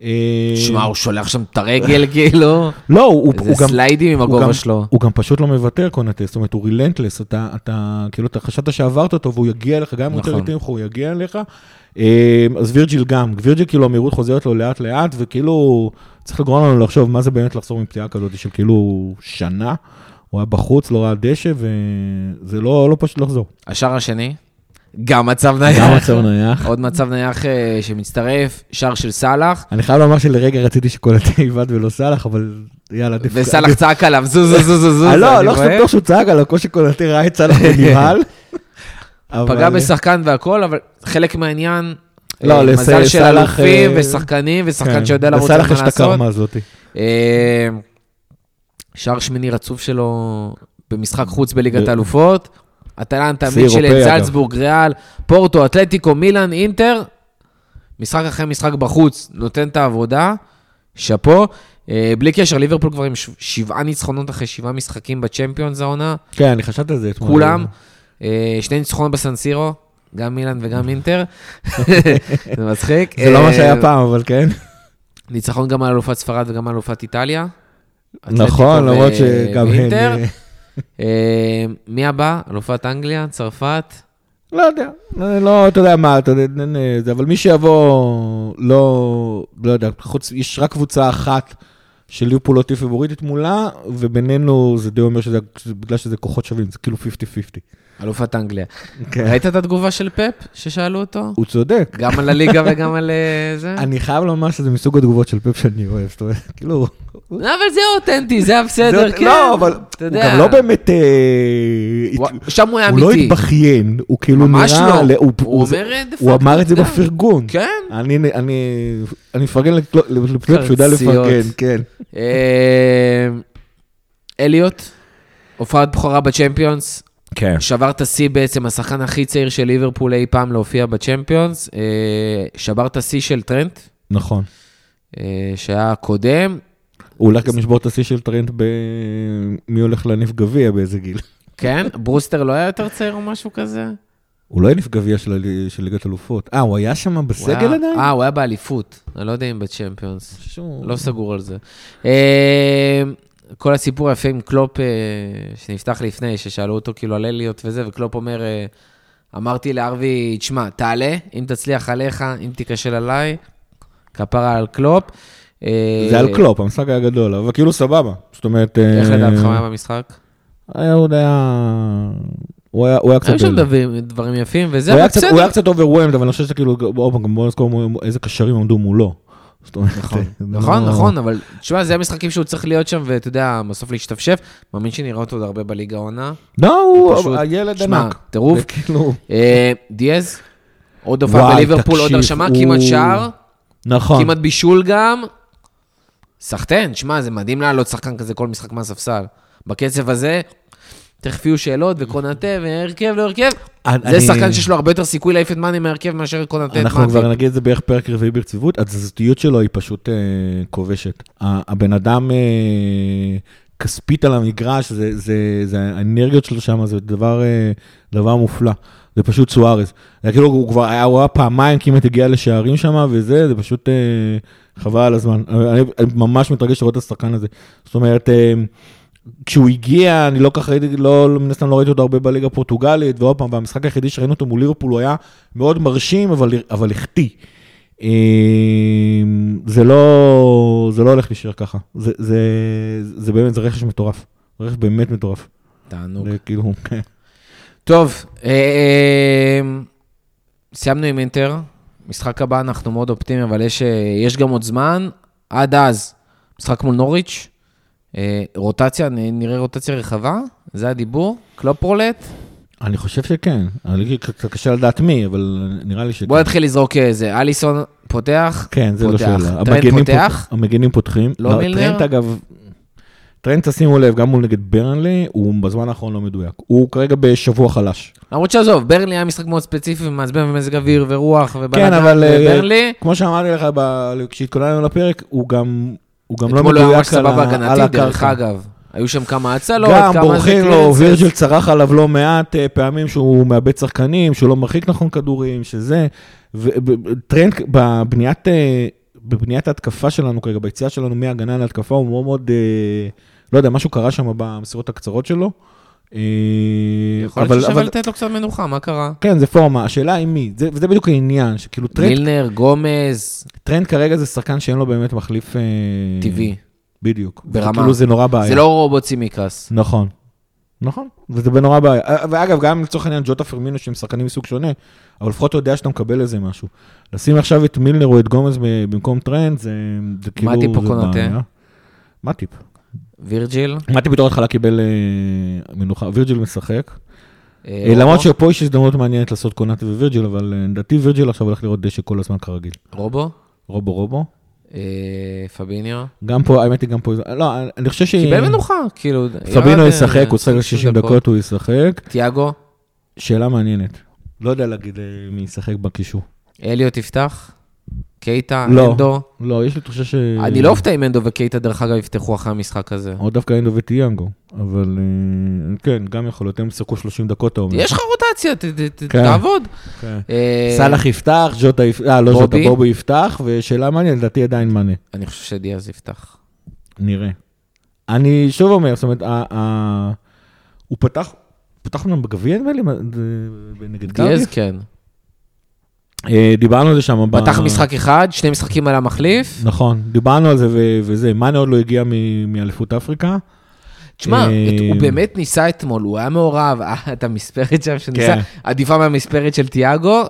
אה, שמע, הוא שולח שם את הרגל, כאילו. לא, הוא, איזה גם... סליידים עם הגובה שלו. הוא גם פשוט לא מוותר קונטה, זאת אומרת, הוא רילנטלס, אתה, כאילו, אתה חשבת שעברת אותו והוא יגיע אליך, גם אם הוא יותר נכון. ממך, הוא יגיע אליך. אה, אז וירג'יל גם, וירג'יל כאילו המהירות חוזרת לו לאט לאט, וכאילו, צריך לגרום לנו לחשוב מה זה באמת לחזור מפציעה כזאת של כאילו שנה, הוא היה בחוץ, לא ראה דשא, וזה לא, לא פשוט לחזור. השער השני, גם מצב נייח. גם מצב נייח. עוד מצב נייח אה, שמצטרף, שער של סאלח, אני חייב לומר שלרגע רציתי שקולטה יבעט ולא סאלח, אבל יאללה, עדיף. וסאלח צעק עליו, זוז, זוז, זוז, זוז. אה, לא, לא. חושב שהוא צעק עליו, כמו שקולטה ראה את סאלח ונבהל. פגע בשחקן והכל, אבל חלק מהעניין, לא, אה, מזל של אלופים ושחקנים, ושחקן כן, שיודע לרוץ לסאלח מה יש את לעשות. הקרמה הזאת. שער שמיני רצוף שלו במשחק חוץ בליגת האלופות. אטלנטה, מיצ'לן. זלצבורג, ריאל, פורטו, אתלטיקו, מילאן, אינטר. משחק אחרי משחק בחוץ, נותן את העבודה, שאפו. אה, בלי קשר, ליברפול כבר עם שבעה ניצחונות אחרי שבעה משחקים בצ'מפיונס העונה. כן, אני חשבתי על זה אתמול. כולם. אה, שני ניצחונות בסנסירו, גם מילאן וגם אינטר. זה מצחיק. זה לא מה אה, שהיה פעם, אבל כן. ניצחון גם על אלופת ספרד וגם על אלופת איטליה. נכון, למרות שגם הן... אה, מי הבא? אלופת אנגליה? צרפת? לא יודע, לא, אתה יודע מה, אתה יודע, אבל מי שיבוא, לא, לא יודע, חוץ, יש רק קבוצה אחת של ליברפול לא תהיה פייבוריטית מולה, ובינינו זה די אומר שזה, בגלל שזה כוחות שווים, זה כאילו 50-50. אלופת אנגליה. כן. ראית את התגובה של פפ ששאלו אותו? הוא צודק. גם על הליגה וגם על אה, זה? אני חייב לומר שזה מסוג התגובות של פפ שאני אוהב, זאת אומרת, כאילו... לא, אבל זה אותנטי, זה היה בסדר, זה- כן. לא, אבל הוא. גם לא באמת... אה, שם הוא היה הוא לא אמיתי. התבכיין, הוא כאילו ממש נראה... לא. הוא- הוא זה- אומר, "דה הוא פאק, אמר את זה יודע." בפרגון. כן. אני, מפרגן לפלופ שהוא יודע. לפרגן, כן. אה, אליוט, הופעת בכורה בצ'מפיונס, כן. שבר את השיא בעצם, השחקן הכי צעיר של ליברפול אי פעם להופיע בצ'מפיונס, אה, שבר את השיא של טרנט, נכון. אה, שהיה קודם, הוא הולך גם לשבור את השיא של טרנט ב... מי הולך להניף גביע באיזה גיל. כן? ברוסטר לא היה יותר צעיר או משהו כזה? הוא לא הניף גביע של, של ליגת אלופות. אה, הוא היה שם בסגל עדיין? אה, הוא היה באליפות, אני לא יודע אם ב Champions. שהוא- לא סגור על זה. אה, כל הסיפור היפה עם קלופ, אה, שנפתח לפני, ששאלו אותו כאילו על אליוט וזה, וקלופ אומר, אה, אמרתי לארווי, תשמע, תעלה, אם תצליח עליך, אם תיכשל עליי, כפרה על קלופ. אה, זה על קלופ, המשחק היה גדול, אבל כאילו סבבה. זאת אומרת... איך אה, לדעתך הוא היה במשחק? היה, הוא היה... הוא היה, הוא היה קצת... היו שם דברים- דברים יפים, וזה היה קצת- הוא היה בסדר. קצת overwhelmed, אבל אני חושב שזה כאילו, עוד פעם, בוא נזכור איזה קשרים עמדו מולו. נכון, נכון, לא- נכון, אבל תשמע, זה המשחקים שהוא צריך להיות שם, ואתה יודע, בסוף להשתפשף. מאמין שנראה אותו עוד הרבה בליגה העונה. לא, הוא הילד שמע, ענק. טירוף. זה כאילו... אה, דיאז, עוד הופעה בליברפול, עוד הרשמה, כמעט שער, נכון. כמעט בישול גם. סחטיין, שמע, זה מדהים לעלות שחקן כזה כל משחק מהספסל. בקצב הזה, תכף יהיו שאלות וקונאטה והרכב לא הרכב. זה שחקן שיש לו הרבה יותר סיכוי להעיף את מאני מהרכב מאשר קונאטה אנחנו כבר. נגיד את זה בערך פרק רביעי ברציפות, התזזיתיות שלו היא פשוט אה, כובשת. הבן אדם אה, כספית על המגרש, זה, זה, זה, האנרגיות שלו שם זה דבר, אה, דבר מופלא. זה פשוט סוארז. זה כאילו הוא כבר היה, הוא היה פעמיים כמעט הגיע לשערים שם, וזה, זה פשוט אה, חבל על הזמן. אני, אני ממש מתרגש לראות את השחקן הזה. זאת אומרת, אה, כשהוא הגיע, אני לא כך ראיתי, לא, מן הסתם לא ראיתי אותו הרבה בליגה הפורטוגלית, ועוד פעם, במשחק היחידי שראינו אותו מול ליברפול, הוא היה מאוד מרשים, אבל, אבל החטיא. אה, זה לא, זה לא הולך להישאר ככה. זה, זה, זה באמת, זה רכש מטורף. רכש באמת מטורף. תענוג. זה כאילו, כן. טוב, אה, אה, סיימנו עם אינטר. משחק הבא אנחנו מאוד אופטימיים, אבל יש, אה, יש גם עוד זמן. עד אז, משחק מול נוריץ', אה, רוטציה, נראה רוטציה רחבה, זה הדיבור. קלופ roulette. אני חושב שכן. קשה לדעת מי, אבל נראה לי שכן. בוא נתחיל לזרוק איזה, אליסון פותח. כן, זה לא פותח. שאלה. טרנט פותח? פות- המגנים פותחים. לא מילנר? טרנט אגב, טרנט תשימו לב, גם מול נגד ברנלי, הוא בזמן האחרון לא מדויק. הוא כרגע בשבוע חלש. למרות שעזוב, ברנלי היה משחק מאוד ספציפי ומעצבן ומזג אוויר ורוח ובלאגן. כן, אבל, אה, ברנלי, כמו שאמרתי לך ב- כשהתכוננו לפרק, הוא גם הוא גם לא אתמול הוא היה ממש מדויק על סבבה ה- על הגנתית, דרך הקרקע. אגב. היו שם כמה הצלות, גם כמה בורחים זה לו, קלנסס. וירג'ל צרח עליו לא מעט אה, פעמים שהוא מאבד שחקנים, שהוא לא מרחיק נכון כדורים, שזה. וטרנד בבניית, אה, בבניית ההתקפה שלנו כרגע, ביציאה שלנו מהגנה להתקפה, הוא מאוד מאוד, אה, לא יודע, משהו קרה שם במסירות הקצרות שלו. יכול להיות ששווה לתת לו קצת מנוחה, מה קרה? כן, זה פורמה, השאלה היא מי, זה, וזה בדיוק העניין, שכאילו טרנט, מילנר, גומז, טרנט כרגע זה שחקן שאין לו באמת מחליף... טבעי. בדיוק. ברמה. כאילו זה נורא בעיה. זה לא רובו צימיקאס. נכון. נכון, וזה בנורא בעיה. ואגב, גם לצורך העניין ג'וטה פירמינו שהם שחקנים מסוג שונה, אבל לפחות אתה יודע שאתה מקבל איזה משהו. לשים עכשיו את מילנר או את גומז במקום טרנט, זה, זה כאילו... מטיפ או זה קונאטה? בעיה. מה טיפ? וירג'יל. מה טיפ בתור התחלה קיבל אה, מנוחה, וירג'יל משחק. אה, אה, למרות? שפה יש הזדמנות מעניינת לעשות קונאטה ווירג'יל, אבל לדעתי וירג'יל עכשיו הולך לראות דשא כל הזמן כרגיל. רובו? רובו רובו. אה, פביניו? גם פה, האמת היא גם פה, לא, אני חושב ש... קיבל מנוחה, כאילו... פבינו ירד, ישחק, אה, הוא ישחק 60 דקות, הוא ישחק. תיאגו? שאלה מעניינת. לא יודע להגיד אה, מי ישחק בקישור. אליוט יפתח? קייטה? לא. אנדו? לא, יש לי תחושה ש... אני לא אופתע אם אנדו וקייטה, דרך אגב, יפתחו אחרי המשחק הזה. או דווקא אנדו וטיאנגו, אבל אה, כן, גם יכול להיות, הם ישחקו 30 דקות, אתה אומר. יש לך רוטציה, ת- ת- ת- כן. תעבוד. כן. אה, סאלח יפתח, ג'וטה יפתח, אה, לא בובי? ג'וטה, בובי יפתח, ושאלה מעניינת, לדעתי עדיין מענה. אני חושב שדיאז יפתח. נראה. אני שוב אומר, זאת אומרת, ה- ה- הוא פתח, פתח לנו בגביע נדמה לי, נגד דיאז, קרדיף. כן. אה, דיברנו על זה שם. ב- פתח משחק אחד, שני משחקים על המחליף. נכון, דיברנו על זה ו- וזה, מאנה עוד לא הגיע מ- מאליפות אפריקה. תשמע, אה, הוא באמת ניסה אתמול, הוא היה מעורב, אה, את המספרת שם שניסה, כן. עדיפה מהמספרת של תיאגו.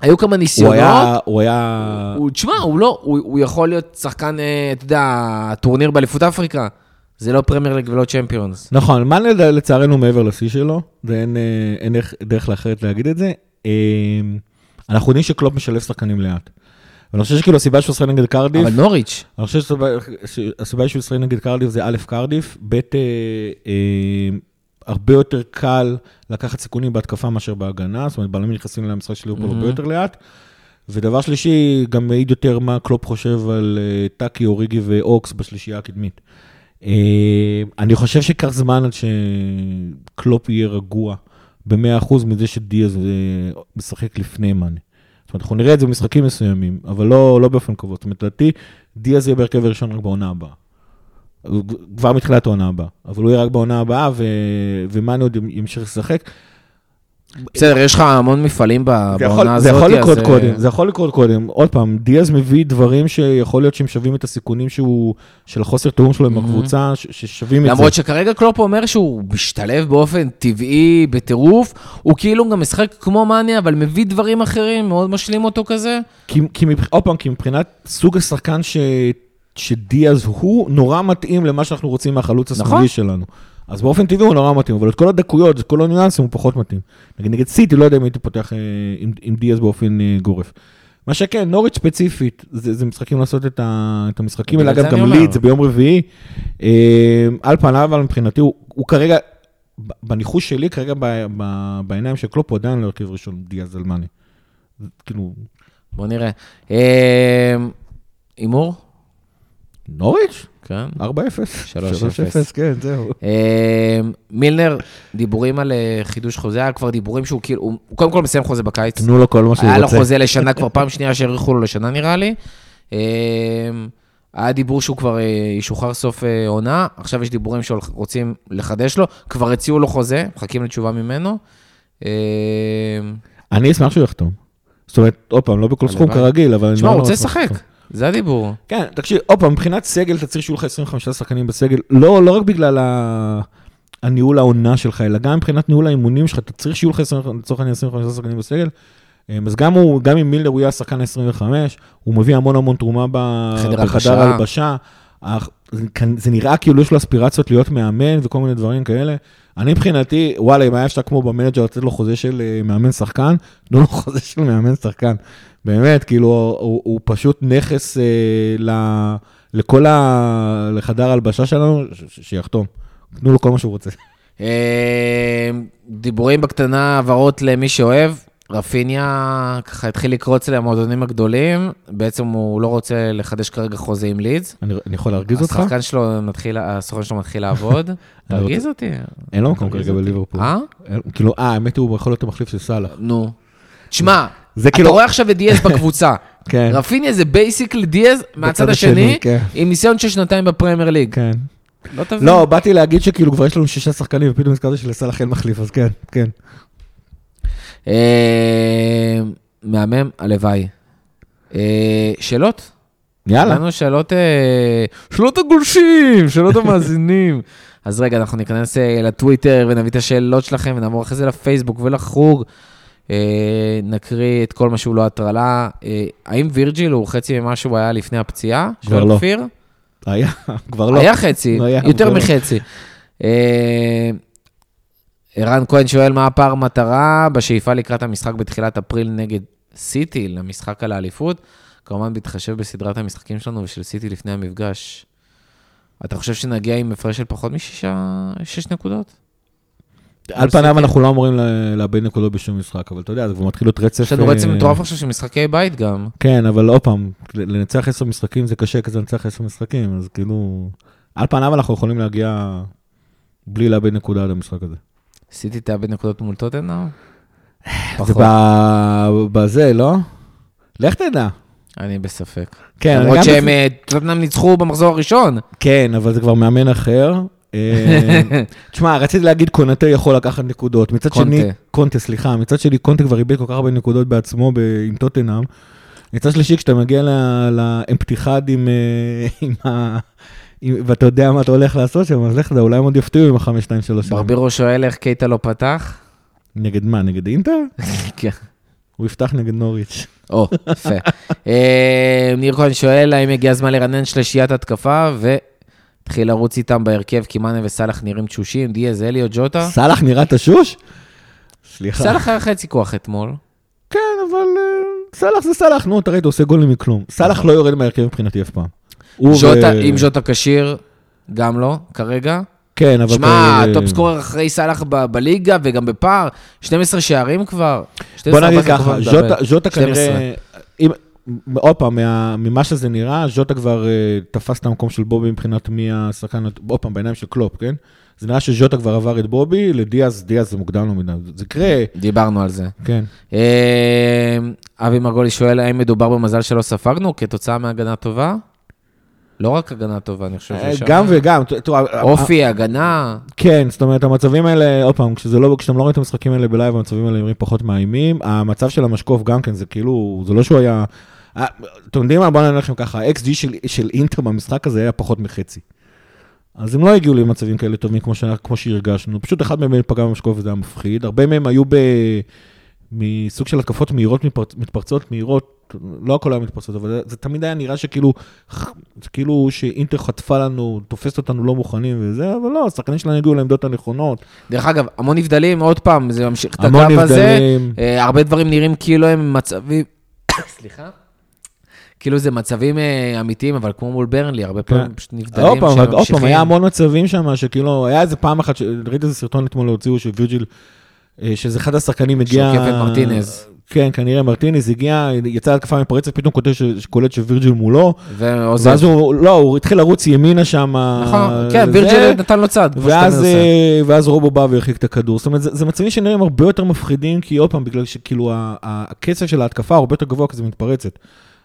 היו כמה הוא ניסיונות. היה, הוא היה, הוא, תשמע, הוא לא, הוא, יכול להיות שחקן, אתה יודע, טורניר באליפות אפריקה. זה לא פרמייר ליג ולא צ'מפיונס. נכון, מאנה לצערנו מעבר לשיא שלו, ואין אה, אין דרך אחרת להגיד את זה. אה, אנחנו יודעים שקלופ משלב שחקנים לאט. ואני חושב שכאילו הסיבה שהוא ישראל נגד קרדיף, אבל נוריץ', אני חושב שהסיבה- שהוא ישראל נגד קרדיף זה א', קרדיף, ב', אה, הרבה יותר קל לקחת סיכונים בהתקפה מאשר בהגנה, זאת אומרת, בלמים נכנסים למשחק של ליברפול. הרבה יותר לאט. ודבר שלישי, גם מעיד יותר מה קלופ חושב על טאקי, אוריגי ואוקס בשלישייה הקדמית. אה, אני חושב שייקח זמן עד שקלופ יהיה רגוע ב-100% מזה שדיאז אה, משחק לפני מאנה. זאת אומרת, אנחנו נראה את זה במשחקים מסוימים, אבל לא, לא באופן קבוע. זאת אומרת, לדעתי, דיאז יהיה בהרכב הראשון רק בעונה הבאה. כבר מתחילת העונה הבאה, אבל הוא יהיה רק בעונה הבאה, ו... ומאנה עוד ימשיך לשחק. בסדר, יש לך המון מפעלים זה בעונה זה הזאת. יכול לקרות אה, קודם, זה יכול לקרות קודם. עוד פעם, דיאז מביא דברים שיכול להיות שהם שווים את הסיכונים שהוא, של החוסר תיאום שלו עם. הקבוצה, ששווים את זה. למרות שכרגע קלופ אומר שהוא משתלב באופן טבעי, בטירוף, הוא כאילו גם משחק כמו מאניה, אבל מביא דברים אחרים, מאוד משלים אותו כזה. עוד פעם, כי מבחינת סוג השחקן. שדיאז הוא, נורא מתאים למה שאנחנו רוצים מהחלוץ השמאלי נכון. אז באופן טבעי הוא נורא מתאים, אבל את כל הדקויות, את כל הניואנסים הוא פחות מתאים. נגיד נגד סיטי, לא יודע אם הייתי פותח אה, עם, עם דיאז באופן אה, גורף. מה שכן, נוריץ' ספציפית, זה, זה משחקים לעשות את, ה, את המשחקים האלה, בגלל אגב, גם. ליד, זה ביום רביעי. אה, על פניו, אבל מבחינתי, הוא, הוא כרגע, בניחוש שלי, כרגע ב, ב, בעיניים של קלופ, הוא עדיין לא הרכב ראשון, דיאז אלמני. זה כאילו, בוא נראה. אה, הימור? נוריץ'? כן. 4-0. 3-0. 3-0, כן, זהו. אה, מילנר, דיבורים על אה, חידוש חוזה, היה כבר דיבורים שהוא כאילו, הוא הוא קודם כל מסיים חוזה בקיץ. תנו לו כל מה שהוא היה לו רוצה. חוזה לשנה, כבר פעם שנייה שהאריכו לו לשנה נראה לי. אה, היה דיבור שהוא כבר אה, ישוחרר סוף אה, עונה, עכשיו יש דיבורים שרוצים לחדש לו, כבר הציעו לו חוזה, מחכים לתשובה ממנו. אה, אני אשמח שהוא יחתום. זאת אומרת, עוד פעם, לא בכל סכום. כרגיל, אבל... אני תשמע, הוא מאוד רוצה לשחק. זה הדיבור. כן, תקשיב, עוד פעם, מבחינת סגל, אתה צריך שיהיו לך 25 שחקנים בסגל, לא לא רק בגלל ה- הניהול העונה שלך, אלא גם מבחינת ניהול האימונים שלך, אתה צריך שיהיו לך 20 לצורך העניין 25 שחקנים בסגל. אמ, אז גם הוא, גם אם מילנר הוא יהיה השחקן ה-25, הוא מביא המון המון תרומה בחדר הלבשה. הלבשה. זה נראה כאילו יש לו אספירציות להיות מאמן וכל מיני דברים כאלה. אני מבחינתי, וואלה, אם היה אפשר כמו במנג'ר לתת לו חוזה של אה, מאמן שחקן, תנו לו חוזה של מאמן שחקן. באמת, כאילו, הוא, הוא פשוט נכס אה, ל, לכל ה... לחדר ההלבשה שלנו, שיחתום. תנו לו כל מה שהוא רוצה. אה, דיבורים בקטנה, העברות למי שאוהב. רפיניה ככה התחיל לקרוץ למועדונים הגדולים, בעצם הוא לא רוצה לחדש כרגע חוזה עם לידס. אני, אני יכול להרגיז אותך? השחקן שלו מתחיל, הסוכן שלו מתחיל לעבוד. תרגיז אותי. אין לו מקום כרגע. בליברפול. אה? כאילו, אה, האמת הוא יכול להיות המחליף של סאלח. נו. תשמע, אתה כאילו- רואה עכשיו את דיאז בקבוצה. כן. רפיניה זה basically דיאז מהצד השני, כן. עם ניסיון של שנתיים בפרמייר ליג. כן. לא תבין. לא, באתי להגיד שכאילו כבר יש לנו שישה שחקנים, ופתאום נזכרתי שלסאלח אין מחליף, אז כן, כן. אה, מהמם, הלוואי. אה, שאלות? יאללה. לנו שאלות, אה, שאלות הגולשים, שאלות המאזינים. אז רגע, אנחנו ניכנס לטוויטר ונביא את השאלות שלכם ונעבור אחרי זה לפייסבוק ולחוג. נקריא את כל מה שהוא לא הטרלה. האם וירג'יל הוא חצי ממה שהוא היה לפני הפציעה? כבר לא. כפיר? היה, כבר לא. היה חצי, היה, יותר לא. מחצי. אה, ערן כהן שואל מה הפער מטרה בשאיפה לקראת המשחק בתחילת אפריל נגד סיטי, למשחק על האליפות. כמובן בהתחשב בסדרת המשחקים שלנו ושל סיטי לפני המפגש. אתה חושב שנגיע עם הפרש של פחות משישה, שש נקודות? על פניו אנחנו לא אמורים לאבד נקודות בשום משחק, אבל אתה יודע, זה כבר מתחיל להיות רצף... יש לנו אה, רצף מטורף עכשיו של משחקי בית גם. כן, אבל עוד פעם, לנצח עשר משחקים זה קשה כזה לנצח עשר משחקים, אז כאילו... על פניו אנחנו יכולים להגיע בלי לאבד נקודה עד המשחק הזה. סיטי תאבד נקודות מול טוטנאם? זה בזה, לא? לך תדע. אני בספק. כן, למרות שהם. אה, טוטנאם ניצחו במחזור הראשון. כן, אבל זה כבר מאמן אחר. אה, תשמע, רציתי להגיד קונטה יכול לקחת נקודות. מצד. שני, קונטה, סליחה, מצד שני, קונטה כבר איבד כל כך הרבה נקודות בעצמו עם טוטנאם. מצד שלישי, כשאתה מגיע ל- עם, אה, עם ה... ואתה יודע מה אתה הולך לעשות שם, אז לך תדע, אולי הם עוד יפתיעו עם החמש, שתיים, שלוש. ברבירו שואל איך קייטה לא פתח? נגד מה? נגד אינטר? כן. הוא יפתח נגד נוריץ'. או, יפה. אה, ניר כהן שואל, האם הגיע הזמן לרנן שלישיית התקפה, והתחיל לרוץ איתם בהרכב, כי מאנה וסאלח נראים תשושים, דיאז, אליו, ג'וטה. סאלח נראה תשוש? סליחה. סאלח היה חצי כוח אתמול. כן, אבל אה, סאלח זה סאלח, נו, תראה, אתה עושה גולים מכלום. סאלח לא יורד מהרכב מבחינתי אף פעם. ז'וטה, ו- אם ז'וטה כשיר, גם לא, כרגע. כן, אבל... שמע, אה, top scorer אחרי סאלח ב- בליגה, וגם בפער, 12 שערים כבר. 12, בוא נגיד 14 ככה, ז'וטה- מדבר. ז'וטה 12. כנראה... אם- עוד פעם, מה- ממה שזה נראה, ז'וטה כבר אה, תפס את המקום של בובי מבחינת מי השחקן, עוד פעם, בעיניים של קלופ, כן? זה נראה שז'וטה כבר עבר את בובי, לדיאז, דיאז זה מוקדם לו מדי, זה יקרה, דיברנו על זה. כן. אה, אבי מרגולי שואל, האם מדובר במזל שלא ספגנו כתוצאה מהגנה טובה? לא רק הגנה טובה, אני חושב אה, שיש... גם וגם, אופי, הגנה. כן, זאת אומרת, המצבים האלה, עוד פעם, לא, כשאתם לא רואים את המשחקים האלה בלייב, המצבים האלה נראים פחות מאיימים. המצב של המשקוף גם כן, זה כאילו, זה לא שהוא היה... אה, אתם יודעים מה? בואו נענה לכם ככה, ה-XG של, אינטר במשחק הזה היה פחות מחצי. אז הם לא הגיעו למצבים כאלה טובים. כמו שהרגשנו. פשוט אחד מהם פגע במשקוף וזה היה מפחיד. הרבה מהם היו ב... מסוג של התקפות מהירות, מתפרצ... מתפרצות מהירות, לא הכל היה מתפרצות, אבל זה, זה תמיד היה נראה שכאילו, זה כאילו שאינטר חטפה לנו, תופסת אותנו לא מוכנים וזה, אבל לא, השחקנים שלנו הגיעו לעמדות הנכונות. דרך אגב, המון נבדלים, עוד פעם, זה ממשיך את הקו הזה. נבדלים. אה, הרבה דברים נראים כאילו הם מצבים... סליחה? כאילו זה מצבים אה, אמיתיים, אבל כמו מול ברנלי, הרבה פעמים פשוט נבדלים פעם, עוד פעם, שממשיכים. היה המון מצבים שם, שכאילו, היה איזה פעם אחת, ראיתי איזה סרטון אתמול הוציאו, שווירג'יל, שזה אחד השחקנים הגיע... שעוקף את מרטינז. כן, כנראה מרטינז הגיע, יצא להתקפה מפרצת, פתאום קולט שווירג'יל מולו, ועוזב. ואז הוא, לא, הוא התחיל לרוץ ימינה שם. נכון, כן, זה, וירג'ל נתן לו צד. ואז. אה, ואז רובו בא והרחיק את הכדור. זאת אומרת, זה, זה מצבים שנראים הרבה יותר מפחידים, כי עוד פעם, בגלל שכאילו הקצב של ההתקפה הרבה יותר גבוה, כי זה מתפרצת.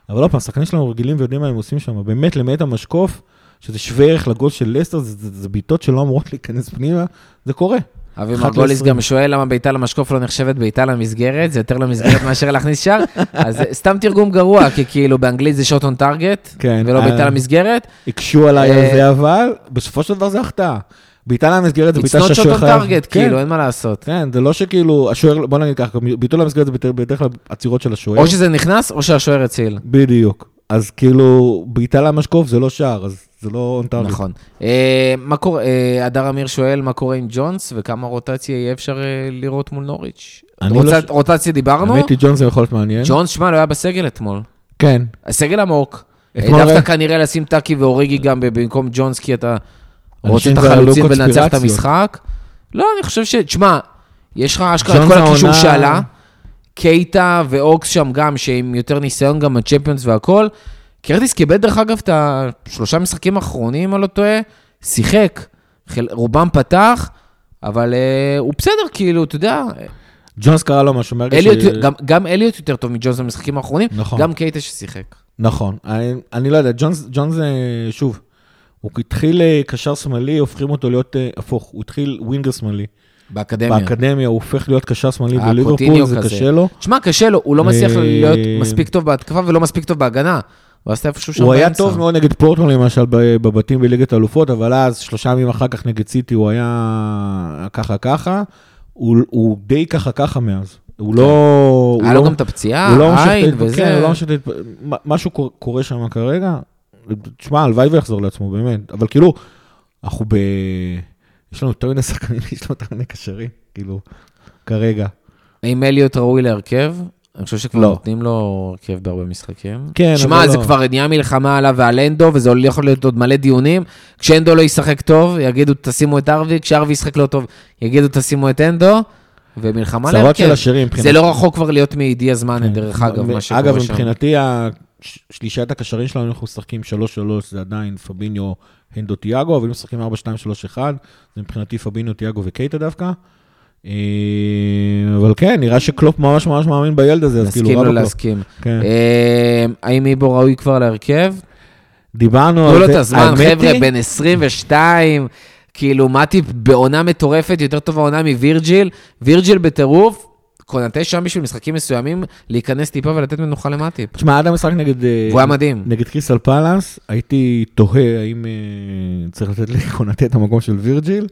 אבל עוד פעם, השחקנים שלנו רגילים ויודעים מה הם עושים שם. באמת, למעט המשקוף, שזה שווה ערך לגול של לסטר, זה, זה, זה בעיטות שלא אמורות להיכנס פנימה, זה קורה. אבי מרגוליס. גם שואל למה בעיטה למשקוף לא נחשבת בעיטה למסגרת, זה יותר למסגרת מאשר להכניס שער. אז זה סתם תרגום גרוע, כי כאילו באנגלית זה שוט און טארגט, ולא אה, בעיטה למסגרת. הקשו עליי על אה, זה, אבל בסופו של דבר זה החטאה. בעיטה למסגרת זה It's בעיטה not shot שהשוער on חייב... target, כן, כאילו, אין מה לעשות. כן, זה לא שכאילו, השוער, בוא נגיד ככה, ביטול למסגרת זה בדרך כלל עצירות של השוער. או שזה נכנס, או שהשוער הציל. בדיוק. אז כאילו, בעיטה למשקוף זה לא שער, אז זה לא און טארגט. נכון. אה, מה קורה, אה, הדר אמיר שואל מה קורה עם ג'ונס, וכמה רוטציה יהיה אפשר אה, לראות מול נוריץ'. אני רוצ- לא רוטציה דיברנו? האמת היא, ג'ונסון יכול להיות מעניין. ג'ונס, שמע, לא היה בסגל אתמול. כן. הסגל עמוק. העדפת ראי- כנראה לשים טאקי ואוריגי גם במקום ג'ונס, כי אתה רוצה את החלוצים ולנצח את. המשחק. לא, אני חושב ש... תשמע, יש לך אשכרה את ג'ונס כל הקישור שעלה, קייטה ואוקס שם גם, שעם יותר ניסיון גם בצ'מפיונס והכל. קרטיס קיבל דרך אגב את השלושה משחקים האחרונים, אם אני לא טועה, שיחק. רובם פתח, אבל אה, הוא בסדר, כאילו, אתה יודע, ג'ונס קרה לו משהו מהרגע אליוט, גם, גם אליוט יותר טוב מג'ונס במשחקים האחרונים, נכון. גם קייטה ששיחק. נכון. אני, אני לא יודע, ג'ונס, ג'ונס, אה, שוב, הוא התחיל אה, קשר שמאלי, הופכים אותו להיות אה, הפוך. הוא התחיל ווינגר שמאלי. באקדמיה. באקדמיה הוא הופך להיות קשר שמאלי בליברפול, זה כזה. קשה לו. תשמע, קשה לו, הוא לא מצליח להיות מספיק טוב בהתקפה ולא מספיק טוב בהגנה. הוא עשה איפשהו שם הוא היה באמצע. טוב מאוד נגד פורטמן למשל בבתים בליגת האלופות, אבל אז שלושה ימים אחר כך נגד סיטי הוא היה ככה ככה. הוא, הוא די ככה ככה מאז. הוא לא... כן. היה לו לא- גם את הפציעה, הוא לא עין וזה. כן, הוא לא ממשיך להתפ- מ- משהו קור- קורה שם כרגע. תשמע, הלוואי ויחזור לעצמו, באמת. אבל כאילו, אנחנו ב... יש לנו יותר מיני שחקנים, יש לנו יותר מיני קשרים, כאילו, כרגע. האם אליוט ראוי להרכב? אני חושב שכבר לא. נותנים לו הרכב בהרבה משחקים. כן, שמע, אבל זה לא. כבר נהיה מלחמה עליו ועל אנדו, וזה יכול להיות עוד מלא דיונים. כשאנדו לא ישחק טוב, יגידו תשימו את ארווי, כשארווי ישחק לא טוב, יגידו תשימו את אנדו, ומלחמה צרות של להרכב. השירים. זה לא רחוק כבר להיות מידיע זמן, כן. דרך אגב, מה שקורה אגב, שם. מבחינתי, הש- שלישיית הקשרים שלנו, אנחנו משחקים 3-3, זה עדיין פביניו, הנדו, תיאגו, אבל אם משחקים 4-2-3-1, זה מבחינתי פביניו, תיאגו וקייטה דווקא. אה, אבל כן, נראה שקלופ ממש ממש מאמין בילד הזה, אז כאילו, לא. להסכים. כן. אה, האם איבו ראוי כבר להרכב? דיברנו תנו לו על את זה, הזמן, חבר'ה, בן 22, כאילו, מאטיפ בעונה מטורפת, יותר טובה עונה מווירג'יל, וירג'יל בטירוף, קונטה שם בשביל משחקים מסוימים, להיכנס טיפה ולתת מנוחה למאטיפ. תשמע, עד המשחק נגד... אה, והוא היה מדהים. נגד קריסטל פלאס, הייתי תוהה האם צריך לתת לקונטה את המקום של וירג'יל.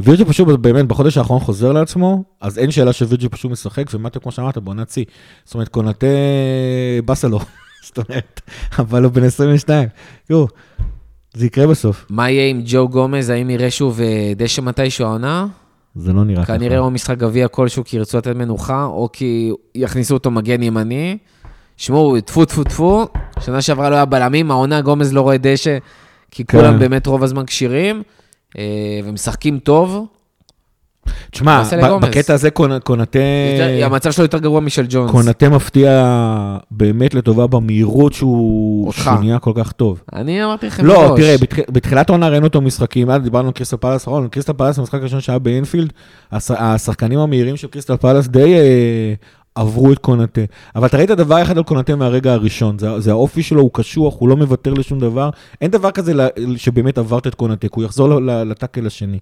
וירג'יל פשוט באמת בחודש האחרון חוזר לעצמו, אז אין שאלה שווירג'יל פשוט משחק, ומטה, כמו שאמרת, בעונת שיא. זאת אומרת, קונטה באסה לו, זאת אומרת, אבל הוא בן 22. תראו, זה יקרה בסוף. מה יהיה עם ג'ו גומז, האם יראה שוב אה, דשא מתישהו העונה? זה לא נראה ככה. כנראה או משחק גביע כלשהו כי ירצו לתת מנוחה, או כי יכניסו אותו מגן ימני. שמעו, טפו טפו טפו, שנה שעברה לא היה בלמים, העונה גומז לא רואה דשא, כי כן. כולם באמת רוב הזמן כשירים, ומשחקים טוב. תשמע. בקטע הזה קונ- קונטה... המצב שלו יותר גרוע משל ג'ונס. קונטה מפתיע באמת לטובה במהירות שהוא נהיה כל כך טוב. אני אמרתי לכם לא, מראש. תראה, בתח- בתחילת העונה ראינו אותו משחקים, אז דיברנו על קריסטל פלאס האחרון, קריסטל פלאס, המשחק הראשון שהיה באינפילד, הש- השחקנים המהירים של קריסטל פלאס די אה, עברו את קונטה. אבל אתה ראית דבר אחד על קונטה מהרגע הראשון, זה, זה האופי שלו, הוא קשוח, הוא לא מוותר לשום דבר. אין דבר כזה ל- שבאמת עברת את קונטה, כי הוא יחזור לטאקל השני.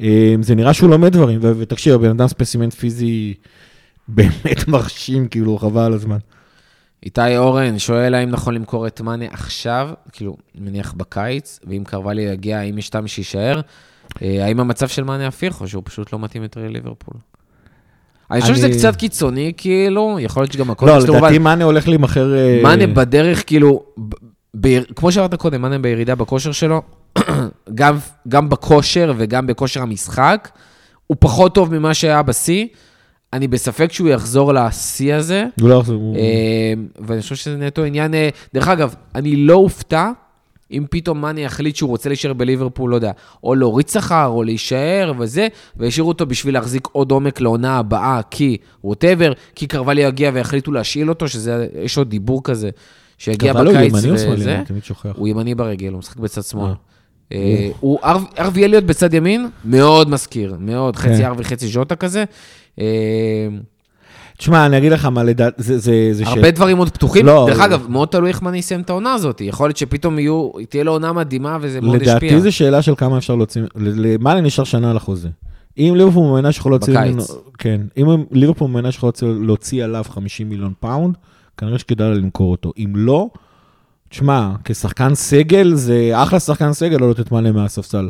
אה, זה נראה שהוא לומד דברים, ותקשיב, הבן אדם ספסימנט פיזי באמת מרשים, כאילו, חבל על הזמן. איתי אורן שואל האם נכון למכור את מאנה עכשיו, כאילו, מניח בקיץ, ואם קרוולי יגיע, האם יש טעם שיישאר? אה, האם המצב של מאנה הפיך, או שהוא פשוט לא מתאים יותר לליברפול? אני חושב שזה קצת קיצוני, כאילו, יכול להיות שגם הכל... לא, לדעתי מאנה הולך להימכר... אה, מאנה בדרך, כאילו, כמו שאמרת קודם, מאנה בירידה בכושר שלו, גם, גם בכושר וגם בכושר המשחק, הוא פחות טוב ממה שהיה בשיא. אני בספק שהוא יחזור לשיא הזה. הוא לא יחזור, אה, ואני חושב שזה נטו עניין... אה, דרך אגב, אני לא אופתע אם פתאום מאני יחליט שהוא רוצה להישאר בליברפול, לא יודע, או להוריד שכר, או להישאר וזה, וישאירו אותו בשביל להחזיק עוד עומק לעונה הבאה, כי ווטאבר, כי קרוולי יגיע ויחליטו להשאיל אותו, שזה, יש עוד דיבור כזה, שיגיע אבל הוא בקיץ ימני או שמאלי? וזה. אני תמיד שוכח. הוא ימני ברגל, הוא משחק בצד שמאל. אה. אה, הוא ארווי אליוט בצד ימין, מאוד מזכיר, מאוד, חצי כן. ארווי, חצי ז'וטה כזה. תשמע, אני אגיד לך מה לדעת, זה, זה, זה הרבה דברים עוד פתוחים. לא, דרך אגב, מאוד תלוי איך מאני יסיים את העונה הזאת. יכול להיות שפתאום יהיו, תהיה לו עונה מדהימה וזה מאוד ישפיע. לדעתי זו שאלה של כמה אפשר להוציא, למעלה נשאר שנה על החוזה. אם ליברפול מאמינה שיכולה להוציא בקיץ. כן, אם ליברפול מאמינה שיכולה להוציא, להוציא עליו 50 מיליון פאונד, כנראה שכדאי לה למכור אותו. אם לא, תשמע, כשחקן סגל, זה אחלה שחקן סגל לא לתת מענה מהספסל.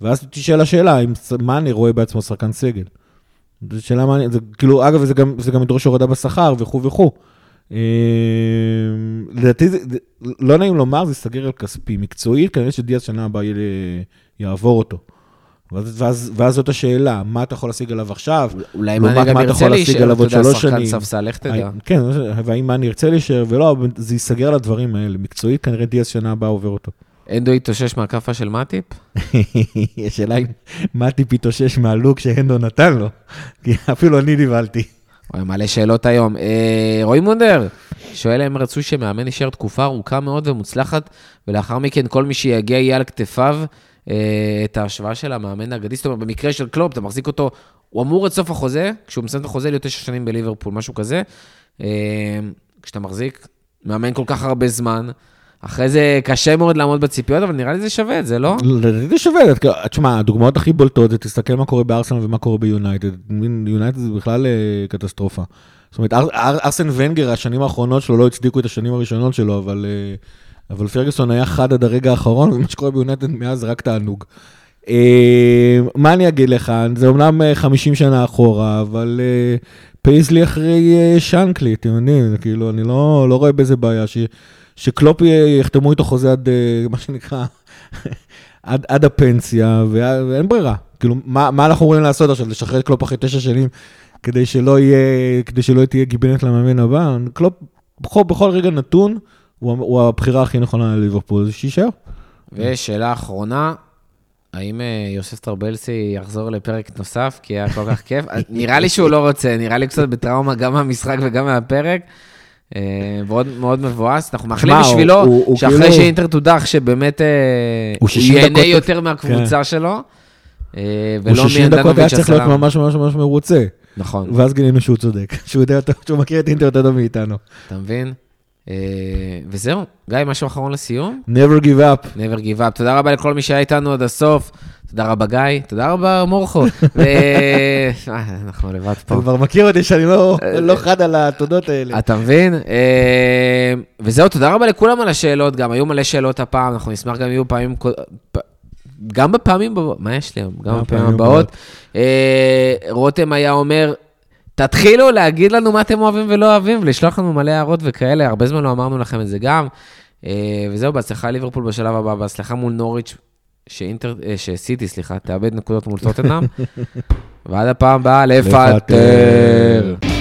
ואז תשאל השאלה, אם מאנה רואה בעצמו שחקן סגל. זו שאלה מעניינת, זה כאילו, אגב, זה גם, זה גם ידרוש הורדה בשכר וכו' וכו'. אה, לדעתי, לא נעים לומר, זה ייסגר על כספי. מקצועית, כנראה שדיאז שנה הבאה יעבור אותו. ואז, ואז, ואז זאת השאלה, מה אתה יכול להשיג עליו עכשיו? אולי לעומת מאני גם מה ירצה להישאר, אתה יודע, שחקן? ספסל, לך תדע. כן, והאם מאני ירצה להישאר ולא, זה ייסגר על הדברים האלה. מקצועית, כנראה דיאז שנה הבאה עובר אותו. אנדו התאושש מהכאפה של מאטיפ? השאלה אם מטיפ התאושש מהלוק שהנדו נתן לו, כי אפילו אני נבהלתי. וואי, מלא שאלות היום. אה, רועי מונדר, שואל אם רצו שמאמן יישאר תקופה ארוכה מאוד ומוצלחת, ולאחר מכן כל מי שיגיע יהיה על כתפיו אה, את ההשוואה של המאמן האגדי. זאת אומרת, במקרה של קלופ, אתה מחזיק אותו, הוא אמור עד סוף החוזה, כשהוא מסיים את החוזה להיות תשע שנים בליברפול, משהו כזה. אה, כשאתה מחזיק מאמן כל כך הרבה זמן, אחרי זה קשה מאוד לעמוד בציפיות, אבל נראה לי זה שווה את זה, לא? לדעתי זה שווה, אתה- תשמע, הדוגמאות הכי בולטות זה תסתכל מה קורה בארסנל ומה קורה ביונייטד. יונייטד זה בכלל אה, קטסטרופה. זאת אומרת, אר- אר- ארסן ונגר, השנים האחרונות שלו לא הצדיקו את השנים הראשונות שלו, אבל, אה, אבל פרגוסון היה חד עד הרגע האחרון, ומה שקורה ביונייטד מאז זה רק תענוג. אה, מה אני אגיד לך, זה אומנם אה, 50 שנה אחורה, אבל פייסלי אחרי שנקלי, אתם יודעים, זה כאילו, אני לא, לא רואה בזה בעיה. ש... שקלופ יחתמו איתו חוזה עד, אה, מה שנקרא, עד, עד הפנסיה, ואין ברירה. כאילו, מה, מה אנחנו יכולים לעשות עכשיו? לשחרר את קלופ אחרי תשע שנים, כדי שלא יהיה, כדי שלא תהיה גיבנת למאמן הבא? קלופ, בכל, בכל רגע נתון, הוא, הוא הבחירה הכי נכונה לליברפול, שיישאר. ושאלה אחרונה, האם אה, יוסף טרבלסי יחזור לפרק נוסף, כי היה כל כך כיף? נראה לי שהוא לא רוצה, נראה לי קצת בטראומה גם מהמשחק וגם מהפרק. אה, מאוד מאוד מבואס, אנחנו מאחלים בשבילו, הוא- הוא- הוא שאחרי כאילו- שאינטר תודח, שבאמת אה, הוא הוא 60 ייהנה יותר מהקבוצה שלו, אה, הוא ולא 60 דקות היה מיאנדנוביץ' צריך להיות. ממש ממש ממש מרוצה. נכון, ואז גילינו שהוא צודק, שהוא יודע יותר, שהוא מכיר את אינטר יותר טוב מאיתנו. אתה מבין? וזהו, גיא, משהו אחרון לסיום? never give up. never give up. תודה רבה לכל מי שהיה איתנו עד הסוף. תודה רבה גיא, תודה רבה מורכו. אה, אנחנו לבד פה. אתה כבר מכיר אותי שאני לא לא חד על התודות האלה. אתה מבין? אה, וזהו, תודה רבה לכולם על השאלות, גם היו מלא שאלות הפעם, אנחנו נשמח גם יהיו פעמים, גם בפעמים, מה יש לי היום? גם בפעמים הבאות. אה, רותם היה אומר, תתחילו להגיד לנו מה אתם אוהבים ולא אוהבים, ולשלוח לנו מלא הערות וכאלה, הרבה זמן לא אמרנו לכם את זה גם. וזהו, בהצלחה ליברפול בשלב הבא, בהצלחה מול נוריץ', שאינטר, אה, שסיטי, סליחה, תאבד נקודות מול טוטנאם. ועד הפעם הבאה, לפטר. לפטר.